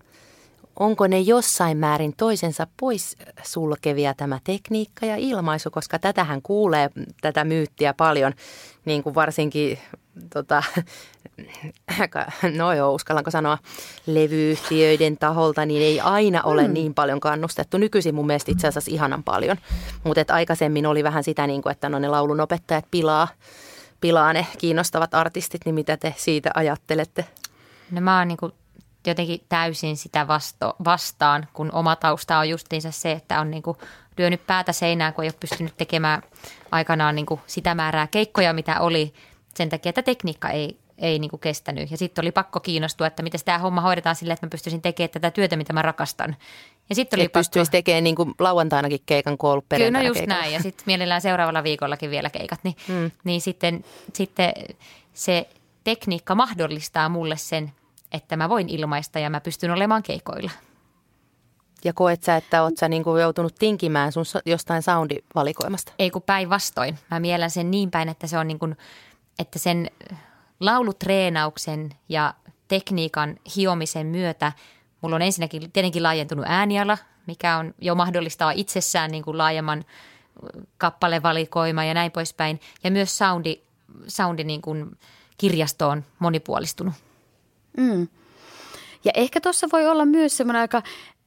[SPEAKER 6] onko ne jossain määrin toisensa pois sulkevia tämä tekniikka ja ilmaisu, koska tätähän kuulee tätä myyttiä paljon, niin kuin varsinkin tota, no joo, uskallanko sanoa, levyyhtiöiden taholta, niin ei aina ole mm. niin paljon kannustettu. Nykyisin mun mielestä itse asiassa ihanan paljon, mutta aikaisemmin oli vähän sitä, niin kuin, että no ne laulunopettajat pilaa, pilaa ne kiinnostavat artistit, niin mitä te siitä ajattelette?
[SPEAKER 5] No mä oon niin kuin jotenkin täysin sitä vasto, vastaan, kun oma tausta on justiinsa se, että on niin kuin lyönyt päätä seinään, kun ei ole pystynyt tekemään aikanaan niin kuin sitä määrää keikkoja, mitä oli sen takia, että tekniikka ei, ei niin kuin kestänyt. Ja sitten oli pakko kiinnostua, että miten tämä homma hoidetaan sille, että mä pystyisin tekemään tätä työtä, mitä mä rakastan.
[SPEAKER 6] Ja sitten oli Et pakko... pystyisi tekemään niin kuin lauantainakin keikan kun
[SPEAKER 5] Kyllä, no just keikan. näin. Ja sitten mielellään seuraavalla viikollakin vielä keikat. Niin, hmm. niin sitten, sitten se tekniikka mahdollistaa mulle sen, että mä voin ilmaista ja mä pystyn olemaan keikoilla.
[SPEAKER 6] Ja koet sä, että oot sä niinku joutunut tinkimään sun jostain soundivalikoimasta?
[SPEAKER 5] Ei kun päinvastoin. Mä mielen sen niin päin, että se on niin kuin, että sen laulutreenauksen ja tekniikan hiomisen myötä mulla on ensinnäkin tietenkin laajentunut ääniala, mikä on jo mahdollistaa itsessään niin kuin laajemman kappalevalikoima ja näin poispäin. Ja myös soundi, soundi niin kuin kirjasto on monipuolistunut.
[SPEAKER 4] Mm. Ja ehkä tuossa voi olla myös semmoinen aika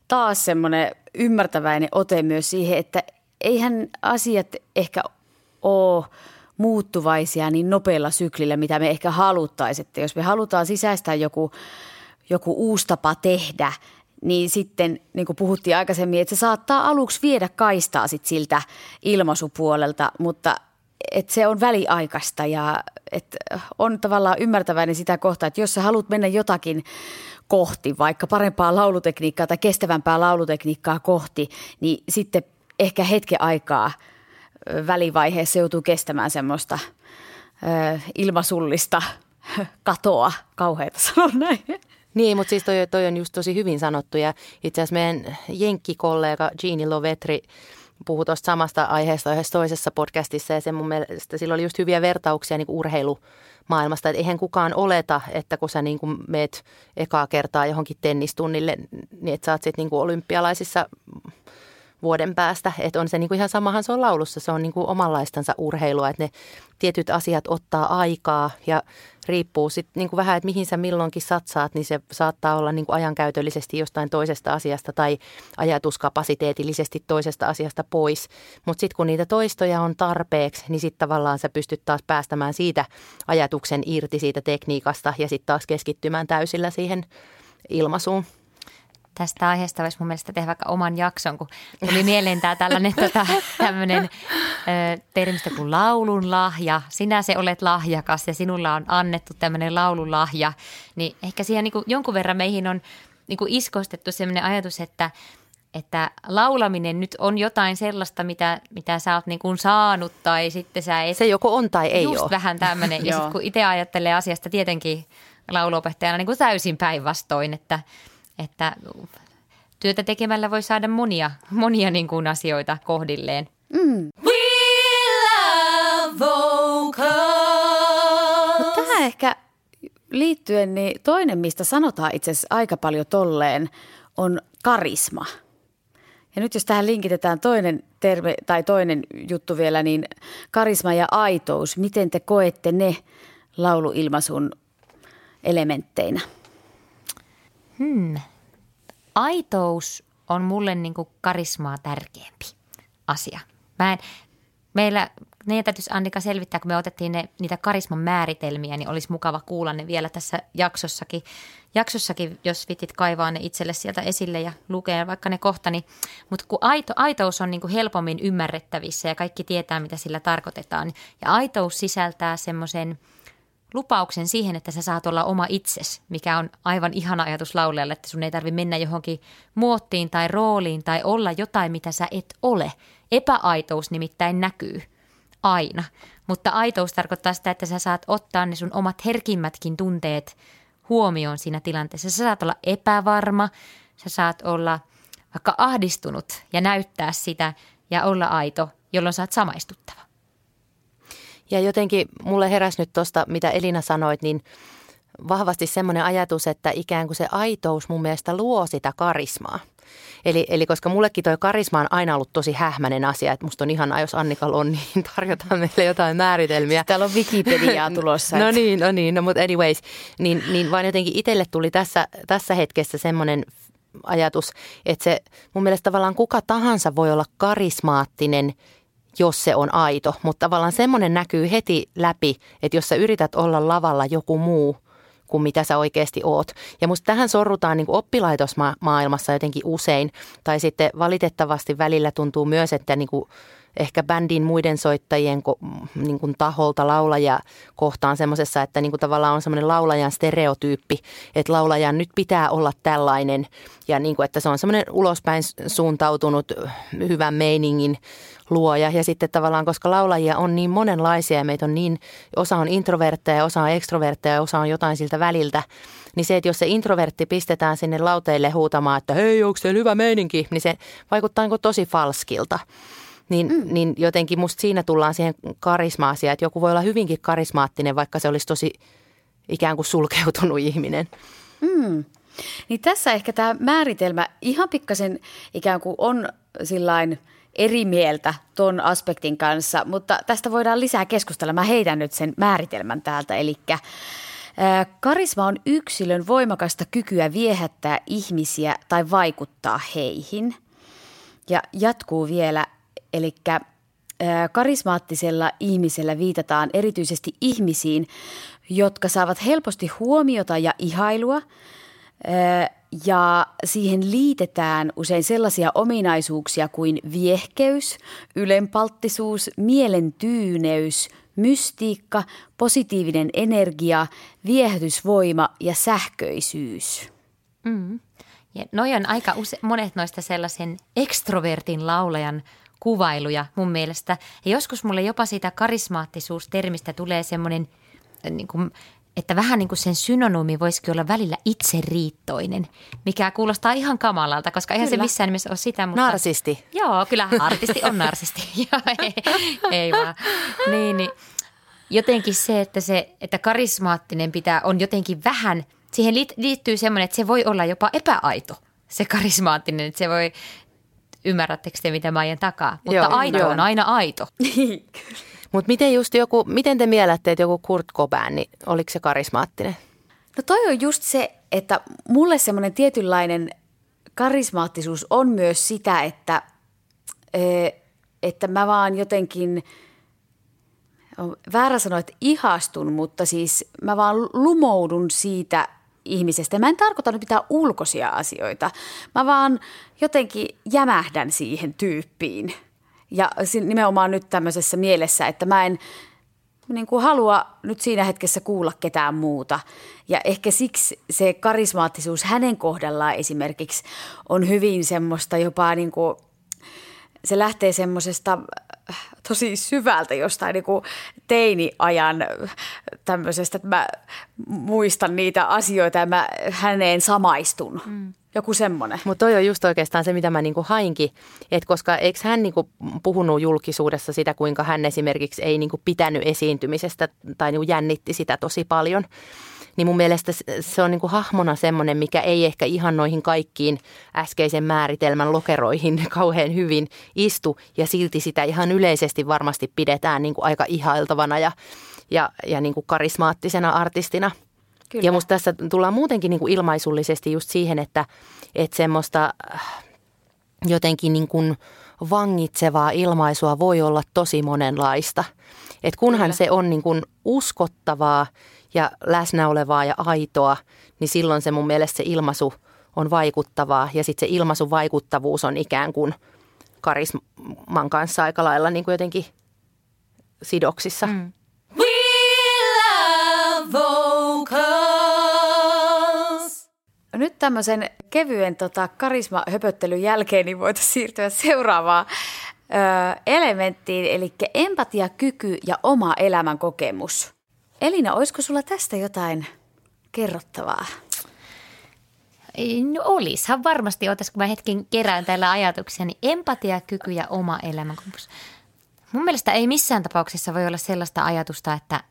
[SPEAKER 4] taas semmoinen ymmärtäväinen ote myös siihen, että eihän asiat ehkä ole muuttuvaisia niin nopealla syklillä, mitä me ehkä haluttaisiin. Että jos me halutaan sisäistää joku, joku uusi tapa tehdä, niin sitten, niin kuin puhuttiin aikaisemmin, että se saattaa aluksi viedä kaistaa sit siltä ilmaisupuolelta, mutta että se on väliaikaista ja että on tavallaan ymmärtäväinen sitä kohtaa, että jos sä haluat mennä jotakin kohti, vaikka parempaa laulutekniikkaa tai kestävämpää laulutekniikkaa kohti, niin sitten ehkä hetken aikaa välivaiheessa joutuu kestämään semmoista ö, ilmasullista katoa, kauheita sanoa näin.
[SPEAKER 6] Niin, mutta siis toi, toi on just tosi hyvin sanottu ja itse asiassa meidän jenkkikollega Jeannie Lovetri – puhui tuosta samasta aiheesta yhdessä toisessa podcastissa ja se mun mielestä sillä oli just hyviä vertauksia niin urheilumaailmasta, että eihän kukaan oleta, että kun sä niin kuin meet ekaa kertaa johonkin tennistunnille, niin että sä oot sitten niin olympialaisissa vuoden päästä. Että on se niin kuin ihan samahan se on laulussa, se on niin kuin omanlaistansa urheilua, että ne tietyt asiat ottaa aikaa ja riippuu sitten niin vähän, että mihin sä milloinkin satsaat, niin se saattaa olla niin kuin ajankäytöllisesti jostain toisesta asiasta tai ajatuskapasiteetillisesti toisesta asiasta pois. Mutta sitten kun niitä toistoja on tarpeeksi, niin sitten tavallaan sä pystyt taas päästämään siitä ajatuksen irti siitä tekniikasta ja sitten taas keskittymään täysillä siihen ilmaisuun
[SPEAKER 5] tästä aiheesta voisi mun mielestä tehdä vaikka oman jakson, kun tuli mieleen tämä tällainen tota, tämmöinen ö, termistö kuin laulun lahja. Sinä se olet lahjakas ja sinulla on annettu tämmöinen laulun lahja. Niin ehkä siihen niin kuin jonkun verran meihin on niin kuin iskostettu sellainen ajatus, että että laulaminen nyt on jotain sellaista, mitä, mitä sä oot niin kuin saanut tai sitten sä et.
[SPEAKER 6] Se joko on tai ei
[SPEAKER 5] just
[SPEAKER 6] ole.
[SPEAKER 5] vähän tämmöinen. ja sitten kun itse ajattelee asiasta tietenkin lauluopettajana niin kuin täysin päinvastoin, että, että työtä tekemällä voi saada monia, monia niin kuin asioita kohdilleen.
[SPEAKER 3] We love vocals.
[SPEAKER 4] No tähän ehkä liittyen, niin toinen, mistä sanotaan itse asiassa aika paljon tolleen, on karisma. Ja nyt jos tähän linkitetään toinen terve, tai toinen juttu vielä, niin karisma ja aitous, miten te koette ne lauluilmaisun elementteinä?
[SPEAKER 5] Hmm. Aitous on mulle niin kuin karismaa tärkeämpi asia. Mä en, meillä, ne täytyisi Annika selvittää, kun me otettiin ne, niitä karisman määritelmiä, niin olisi mukava kuulla ne vielä tässä jaksossakin. Jaksossakin, jos vitit kaivaa ne itselle sieltä esille ja lukea vaikka ne kohta. Niin, mutta kun aito, aitous on niin kuin helpommin ymmärrettävissä ja kaikki tietää, mitä sillä tarkoitetaan. Ja aitous sisältää semmoisen – lupauksen siihen, että sä saat olla oma itses, mikä on aivan ihana ajatus laulajalle, että sun ei tarvi mennä johonkin muottiin tai rooliin tai olla jotain, mitä sä et ole. Epäaitous nimittäin näkyy aina, mutta aitous tarkoittaa sitä, että sä saat ottaa ne sun omat herkimmätkin tunteet huomioon siinä tilanteessa. Sä saat olla epävarma, sä saat olla vaikka ahdistunut ja näyttää sitä ja olla aito, jolloin oot samaistuttava.
[SPEAKER 6] Ja jotenkin mulle heräsi nyt tuosta, mitä Elina sanoit, niin vahvasti semmoinen ajatus, että ikään kuin se aitous mun mielestä luo sitä karismaa. Eli, eli koska mullekin toi karisma on aina ollut tosi hähmäinen asia, että musta on ihanaa, jos Annikalla on, niin tarjotaan meille jotain määritelmiä.
[SPEAKER 4] Täällä on Wikipediaa tulossa.
[SPEAKER 6] no niin, no niin, no mutta anyways, niin, niin vaan jotenkin itselle tuli tässä, tässä hetkessä semmoinen ajatus, että se mun mielestä tavallaan kuka tahansa voi olla karismaattinen – jos se on aito. Mutta tavallaan semmoinen näkyy heti läpi, että jos sä yrität olla lavalla joku muu kuin mitä sä oikeasti oot. Ja musta tähän sorrutaan niin oppilaitosmaailmassa jotenkin usein. Tai sitten valitettavasti välillä tuntuu myös, että niin kuin ehkä bändin muiden soittajien niin kuin taholta laulaja kohtaan semmoisessa, että niin kuin tavallaan on semmoinen laulajan stereotyyppi, että laulajan nyt pitää olla tällainen ja niin kuin, että se on semmoinen ulospäin suuntautunut hyvän meiningin luoja. Ja sitten tavallaan, koska laulajia on niin monenlaisia ja meitä on niin, osa on introvertteja, osa on ekstrovertteja ja osa on jotain siltä väliltä, niin se, että jos se introvertti pistetään sinne lauteille huutamaan, että hei, onko se hyvä meininki, niin se vaikuttaa niin tosi falskilta. Niin, mm. niin jotenkin musta siinä tullaan siihen karisma että joku voi olla hyvinkin karismaattinen, vaikka se olisi tosi ikään kuin sulkeutunut ihminen.
[SPEAKER 4] Mm. Niin tässä ehkä tämä määritelmä ihan pikkasen ikään kuin on sillain eri mieltä ton aspektin kanssa, mutta tästä voidaan lisää keskustella. Mä heitän nyt sen määritelmän täältä, eli Karisma on yksilön voimakasta kykyä viehättää ihmisiä tai vaikuttaa heihin. Ja jatkuu vielä, eli karismaattisella ihmisellä viitataan erityisesti ihmisiin, jotka saavat helposti huomiota ja ihailua – ja siihen liitetään usein sellaisia ominaisuuksia kuin viehkeys, ylenpalttisuus, mielen tyyneys, mystiikka, positiivinen energia, viehätysvoima ja sähköisyys.
[SPEAKER 5] Mm. Ja noi on aika use- monet noista sellaisen ekstrovertin laulajan kuvailuja mun mielestä. Ja joskus mulle jopa siitä karismaattisuustermistä tulee semmoinen niin kuin että vähän niin kuin sen synonyymi voisikin olla välillä itseriittoinen, mikä kuulostaa ihan kamalalta, koska eihän kyllä. se missään nimessä ole sitä. Mutta...
[SPEAKER 6] Narsisti.
[SPEAKER 5] Joo, kyllä artisti on narsisti. ei, ei vaan. Niin, niin. Jotenkin se, että, se, että karismaattinen pitää, on jotenkin vähän, siihen liittyy semmoinen, että se voi olla jopa epäaito, se karismaattinen, että se voi ymmärrättekö te, mitä mä ajan takaa. Mutta
[SPEAKER 6] Joo,
[SPEAKER 5] aito
[SPEAKER 6] joo.
[SPEAKER 5] on aina aito.
[SPEAKER 6] Mutta miten just joku, miten te miellätte, että joku Kurt Cobain, niin oliko se karismaattinen?
[SPEAKER 4] No toi on just se, että mulle semmoinen tietynlainen karismaattisuus on myös sitä, että, ö, että mä vaan jotenkin, on väärä sanoa, että ihastun, mutta siis mä vaan lumoudun siitä ihmisestä. Mä en tarkoita nyt mitään ulkoisia asioita. Mä vaan jotenkin jämähdän siihen tyyppiin. Ja nimenomaan nyt tämmöisessä mielessä, että mä en niin kuin halua nyt siinä hetkessä kuulla ketään muuta. Ja ehkä siksi se karismaattisuus hänen kohdallaan esimerkiksi on hyvin semmoista jopa niin kuin, se lähtee semmoisesta äh, tosi syvältä jostain niin kuin teiniajan äh, tämmöisestä, että mä muistan niitä asioita ja mä häneen samaistun. Mm. Joku semmoinen.
[SPEAKER 6] Mutta toi on just oikeastaan se, mitä mä niinku hainkin, että koska eikö hän niinku puhunut julkisuudessa sitä, kuinka hän esimerkiksi ei niinku pitänyt esiintymisestä tai niinku jännitti sitä tosi paljon, niin mun mielestä se- on niinku hahmona semmoinen, mikä ei ehkä ihan noihin kaikkiin äskeisen määritelmän lokeroihin kauhean hyvin istu ja silti sitä ihan yleisesti varmasti pidetään niinku aika ihailtavana ja, ja, ja niinku karismaattisena artistina –
[SPEAKER 4] Kyllä.
[SPEAKER 6] ja musta tässä tullaan muutenkin niin kuin ilmaisullisesti just siihen, että, että semmoista äh, jotenkin niin kuin vangitsevaa ilmaisua voi olla tosi monenlaista. Et kunhan
[SPEAKER 4] Kyllä.
[SPEAKER 6] se on niin kuin uskottavaa ja läsnäolevaa ja aitoa, niin silloin se mun mielestä se ilmaisu on vaikuttavaa. Ja sitten se ilmaisun vaikuttavuus on ikään kuin karisman kanssa aika lailla niin kuin jotenkin sidoksissa. Mm.
[SPEAKER 3] We love vocals.
[SPEAKER 4] Nyt tämmöisen kevyen tota, karismahöpöttelyn jälkeen niin voitaisiin siirtyä seuraavaan ö, elementtiin, eli empatiakyky ja oma elämän kokemus. Elina, olisiko sulla tästä jotain kerrottavaa?
[SPEAKER 5] No olishan varmasti, otas kun mä hetken kerään täällä ajatuksia, niin empatiakyky ja oma elämänkokemus. Mun mielestä ei missään tapauksessa voi olla sellaista ajatusta, että,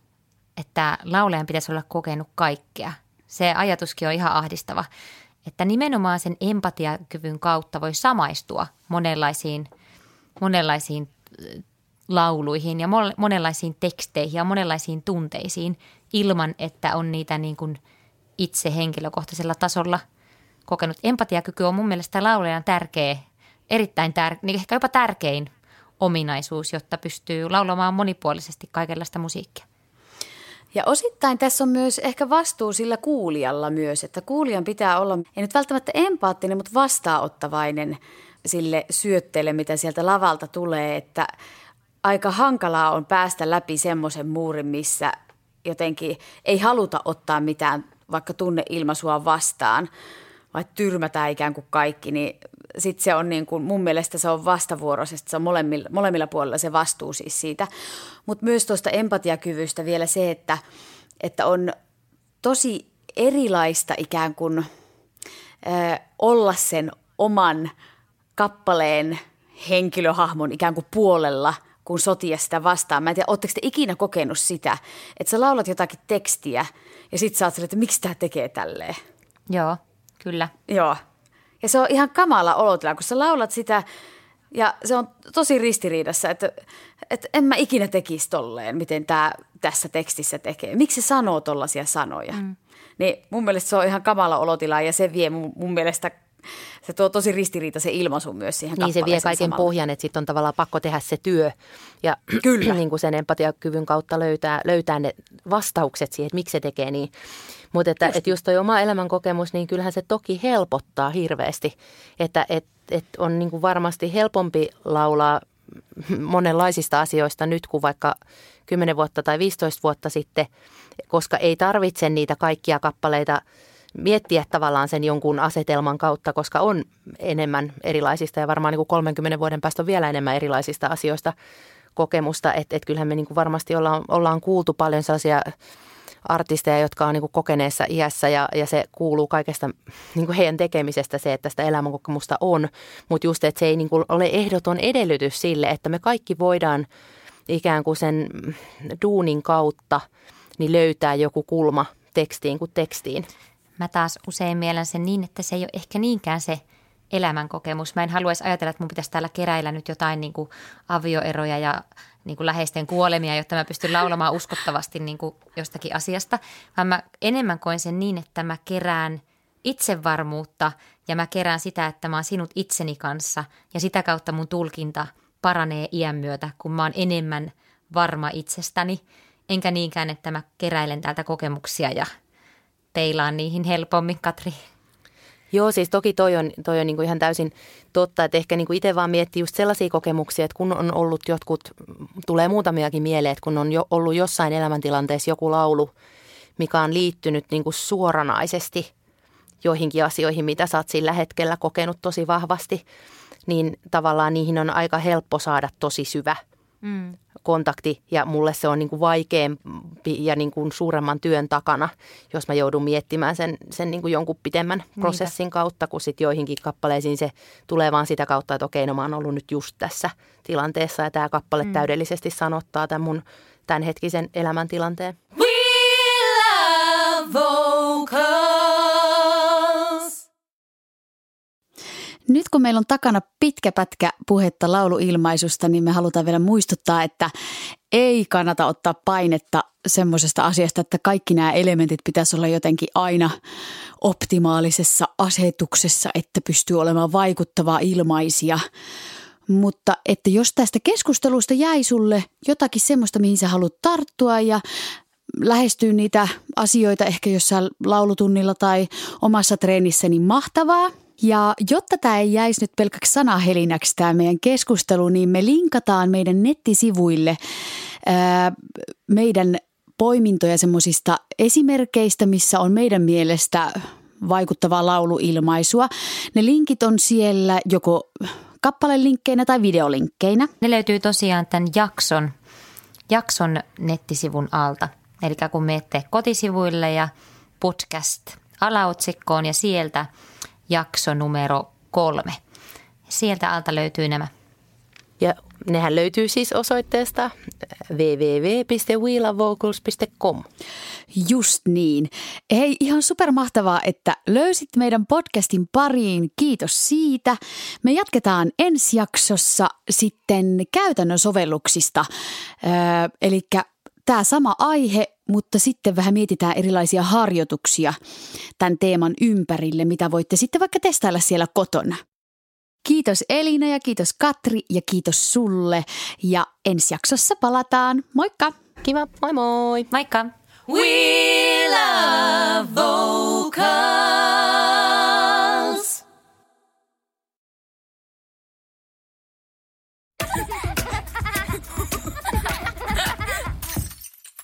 [SPEAKER 5] että laulajan pitäisi olla kokenut kaikkea. Se ajatuskin on ihan ahdistava. Että nimenomaan sen empatiakyvyn kautta voi samaistua monenlaisiin, monenlaisiin lauluihin ja mon- monenlaisiin teksteihin ja monenlaisiin tunteisiin ilman, että on niitä niin kuin itse henkilökohtaisella tasolla kokenut. Empatiakyky on mun mielestä laulajan tärkeä, erittäin tär- niin ehkä jopa tärkein ominaisuus, jotta pystyy laulamaan monipuolisesti kaikenlaista musiikkia.
[SPEAKER 4] Ja osittain tässä on myös ehkä vastuu sillä kuulijalla myös, että kuulijan pitää olla, ei nyt välttämättä empaattinen, mutta vastaanottavainen sille syötteelle, mitä sieltä lavalta tulee, että aika hankalaa on päästä läpi semmoisen muurin, missä jotenkin ei haluta ottaa mitään vaikka tunneilmaisua vastaan, vai tyrmätään ikään kuin kaikki, niin sitten se on niin kuin, mun mielestä se on vastavuoroisesti, se on molemmilla, molemmilla puolilla se vastuu siis siitä. Mutta myös tuosta empatiakyvystä vielä se, että, että on tosi erilaista ikään kuin ö, olla sen oman kappaleen henkilöhahmon ikään kuin puolella, kun sotia sitä vastaan. Mä en tiedä, ootteko te ikinä kokenut sitä, että sä laulat jotakin tekstiä ja sit sä oot silleen, että miksi tää tekee tälleen.
[SPEAKER 5] Joo, kyllä.
[SPEAKER 4] Joo. Ja se on ihan kamala olotila, kun sä laulat sitä ja se on tosi ristiriidassa, että, että en mä ikinä tekisi tolleen, miten tämä tässä tekstissä tekee. Miksi se sanoo tollaisia sanoja? Mm. Niin mun mielestä se on ihan kamala olotila ja se vie mun, mun mielestä, se tuo tosi ristiriitaisen ilmaisun myös siihen
[SPEAKER 6] Niin se vie kaiken
[SPEAKER 4] samalla.
[SPEAKER 6] pohjan, että sitten on tavallaan pakko tehdä se työ ja
[SPEAKER 4] Kyllä.
[SPEAKER 6] niin kuin sen empatiakyvyn kautta löytää, löytää ne vastaukset siihen, että miksi se tekee niin. Mutta että, että just toi oma elämänkokemus, niin kyllähän se toki helpottaa hirveästi, että et, et on niin kuin varmasti helpompi laulaa monenlaisista asioista nyt kuin vaikka 10 vuotta tai 15 vuotta sitten, koska ei tarvitse niitä kaikkia kappaleita miettiä tavallaan sen jonkun asetelman kautta, koska on enemmän erilaisista ja varmaan niin kuin 30 vuoden päästä on vielä enemmän erilaisista asioista kokemusta. Että et kyllähän me niin kuin varmasti ollaan, ollaan kuultu paljon sellaisia artisteja, jotka on niin kuin kokeneessa iässä ja, ja se kuuluu kaikesta niin kuin heidän tekemisestä se, että sitä elämänkokemusta on. Mutta just, että se ei niin kuin ole ehdoton edellytys sille, että me kaikki voidaan ikään kuin sen duunin kautta niin löytää joku kulma tekstiin kuin tekstiin.
[SPEAKER 5] Mä taas usein mielen sen niin, että se ei ole ehkä niinkään se elämänkokemus. Mä en haluaisi ajatella, että mun pitäisi täällä keräillä nyt jotain niin kuin avioeroja ja niin kuin läheisten kuolemia, jotta mä pystyn laulamaan uskottavasti niin kuin jostakin asiasta, vaan mä enemmän koen sen niin, että mä kerään itsevarmuutta ja mä kerään sitä, että mä oon sinut itseni kanssa. Ja sitä kautta mun tulkinta paranee iän myötä, kun mä oon enemmän varma itsestäni, enkä niinkään, että mä keräilen täältä kokemuksia ja peilaan niihin helpommin, Katri.
[SPEAKER 6] Joo, siis toki toi on, toi on niin kuin ihan täysin totta, että ehkä niin kuin itse vaan miettii just sellaisia kokemuksia, että kun on ollut jotkut, tulee muutamiakin mieleen, että kun on jo ollut jossain elämäntilanteessa joku laulu, mikä on liittynyt niin kuin suoranaisesti joihinkin asioihin, mitä sä oot sillä hetkellä kokenut tosi vahvasti, niin tavallaan niihin on aika helppo saada tosi syvä mm. Kontakti ja mulle se on niin kuin vaikeampi ja niin kuin suuremman työn takana, jos mä joudun miettimään sen, sen niin kuin jonkun pitemmän Niinpä. prosessin kautta, kun sitten joihinkin kappaleisiin se tulee vaan sitä kautta, että okei, no mä oon ollut nyt just tässä tilanteessa ja tämä kappale mm. täydellisesti sanottaa tämän mun tämänhetkisen elämäntilanteen.
[SPEAKER 3] We love vocals.
[SPEAKER 4] Nyt kun meillä on takana pitkä pätkä puhetta lauluilmaisusta, niin me halutaan vielä muistuttaa, että ei kannata ottaa painetta semmoisesta asiasta, että kaikki nämä elementit pitäisi olla jotenkin aina optimaalisessa asetuksessa, että pystyy olemaan vaikuttavaa ilmaisia. Mutta että jos tästä keskustelusta jäi sulle jotakin semmoista, mihin sä haluat tarttua ja lähestyy niitä asioita ehkä jossain laulutunnilla tai omassa treenissä, niin mahtavaa – ja jotta tämä ei jäisi nyt pelkäksi sanahelinäksi tämä meidän keskustelu, niin me linkataan meidän nettisivuille ää, meidän poimintoja semmoisista esimerkkeistä, missä on meidän mielestä vaikuttavaa lauluilmaisua. Ne linkit on siellä joko kappalelinkkeinä tai videolinkkeinä.
[SPEAKER 5] Ne löytyy tosiaan tämän jakson, jakson nettisivun alta. Eli kun menette kotisivuille ja podcast alaotsikkoon ja sieltä – jakso numero kolme. Sieltä alta löytyy nämä.
[SPEAKER 6] Ja nehän löytyy siis osoitteesta www.wheelavocals.com.
[SPEAKER 4] Just niin. Hei, ihan supermahtavaa, että löysit meidän podcastin pariin. Kiitos siitä. Me jatketaan ensi jaksossa sitten käytännön sovelluksista. Öö, Eli tämä sama aihe, mutta sitten vähän mietitään erilaisia harjoituksia tämän teeman ympärille, mitä voitte sitten vaikka testailla siellä kotona. Kiitos Elina ja kiitos Katri ja kiitos sulle ja ensi jaksossa palataan. Moikka!
[SPEAKER 6] Kiva, moi moi!
[SPEAKER 5] Moikka!
[SPEAKER 3] We love vocals.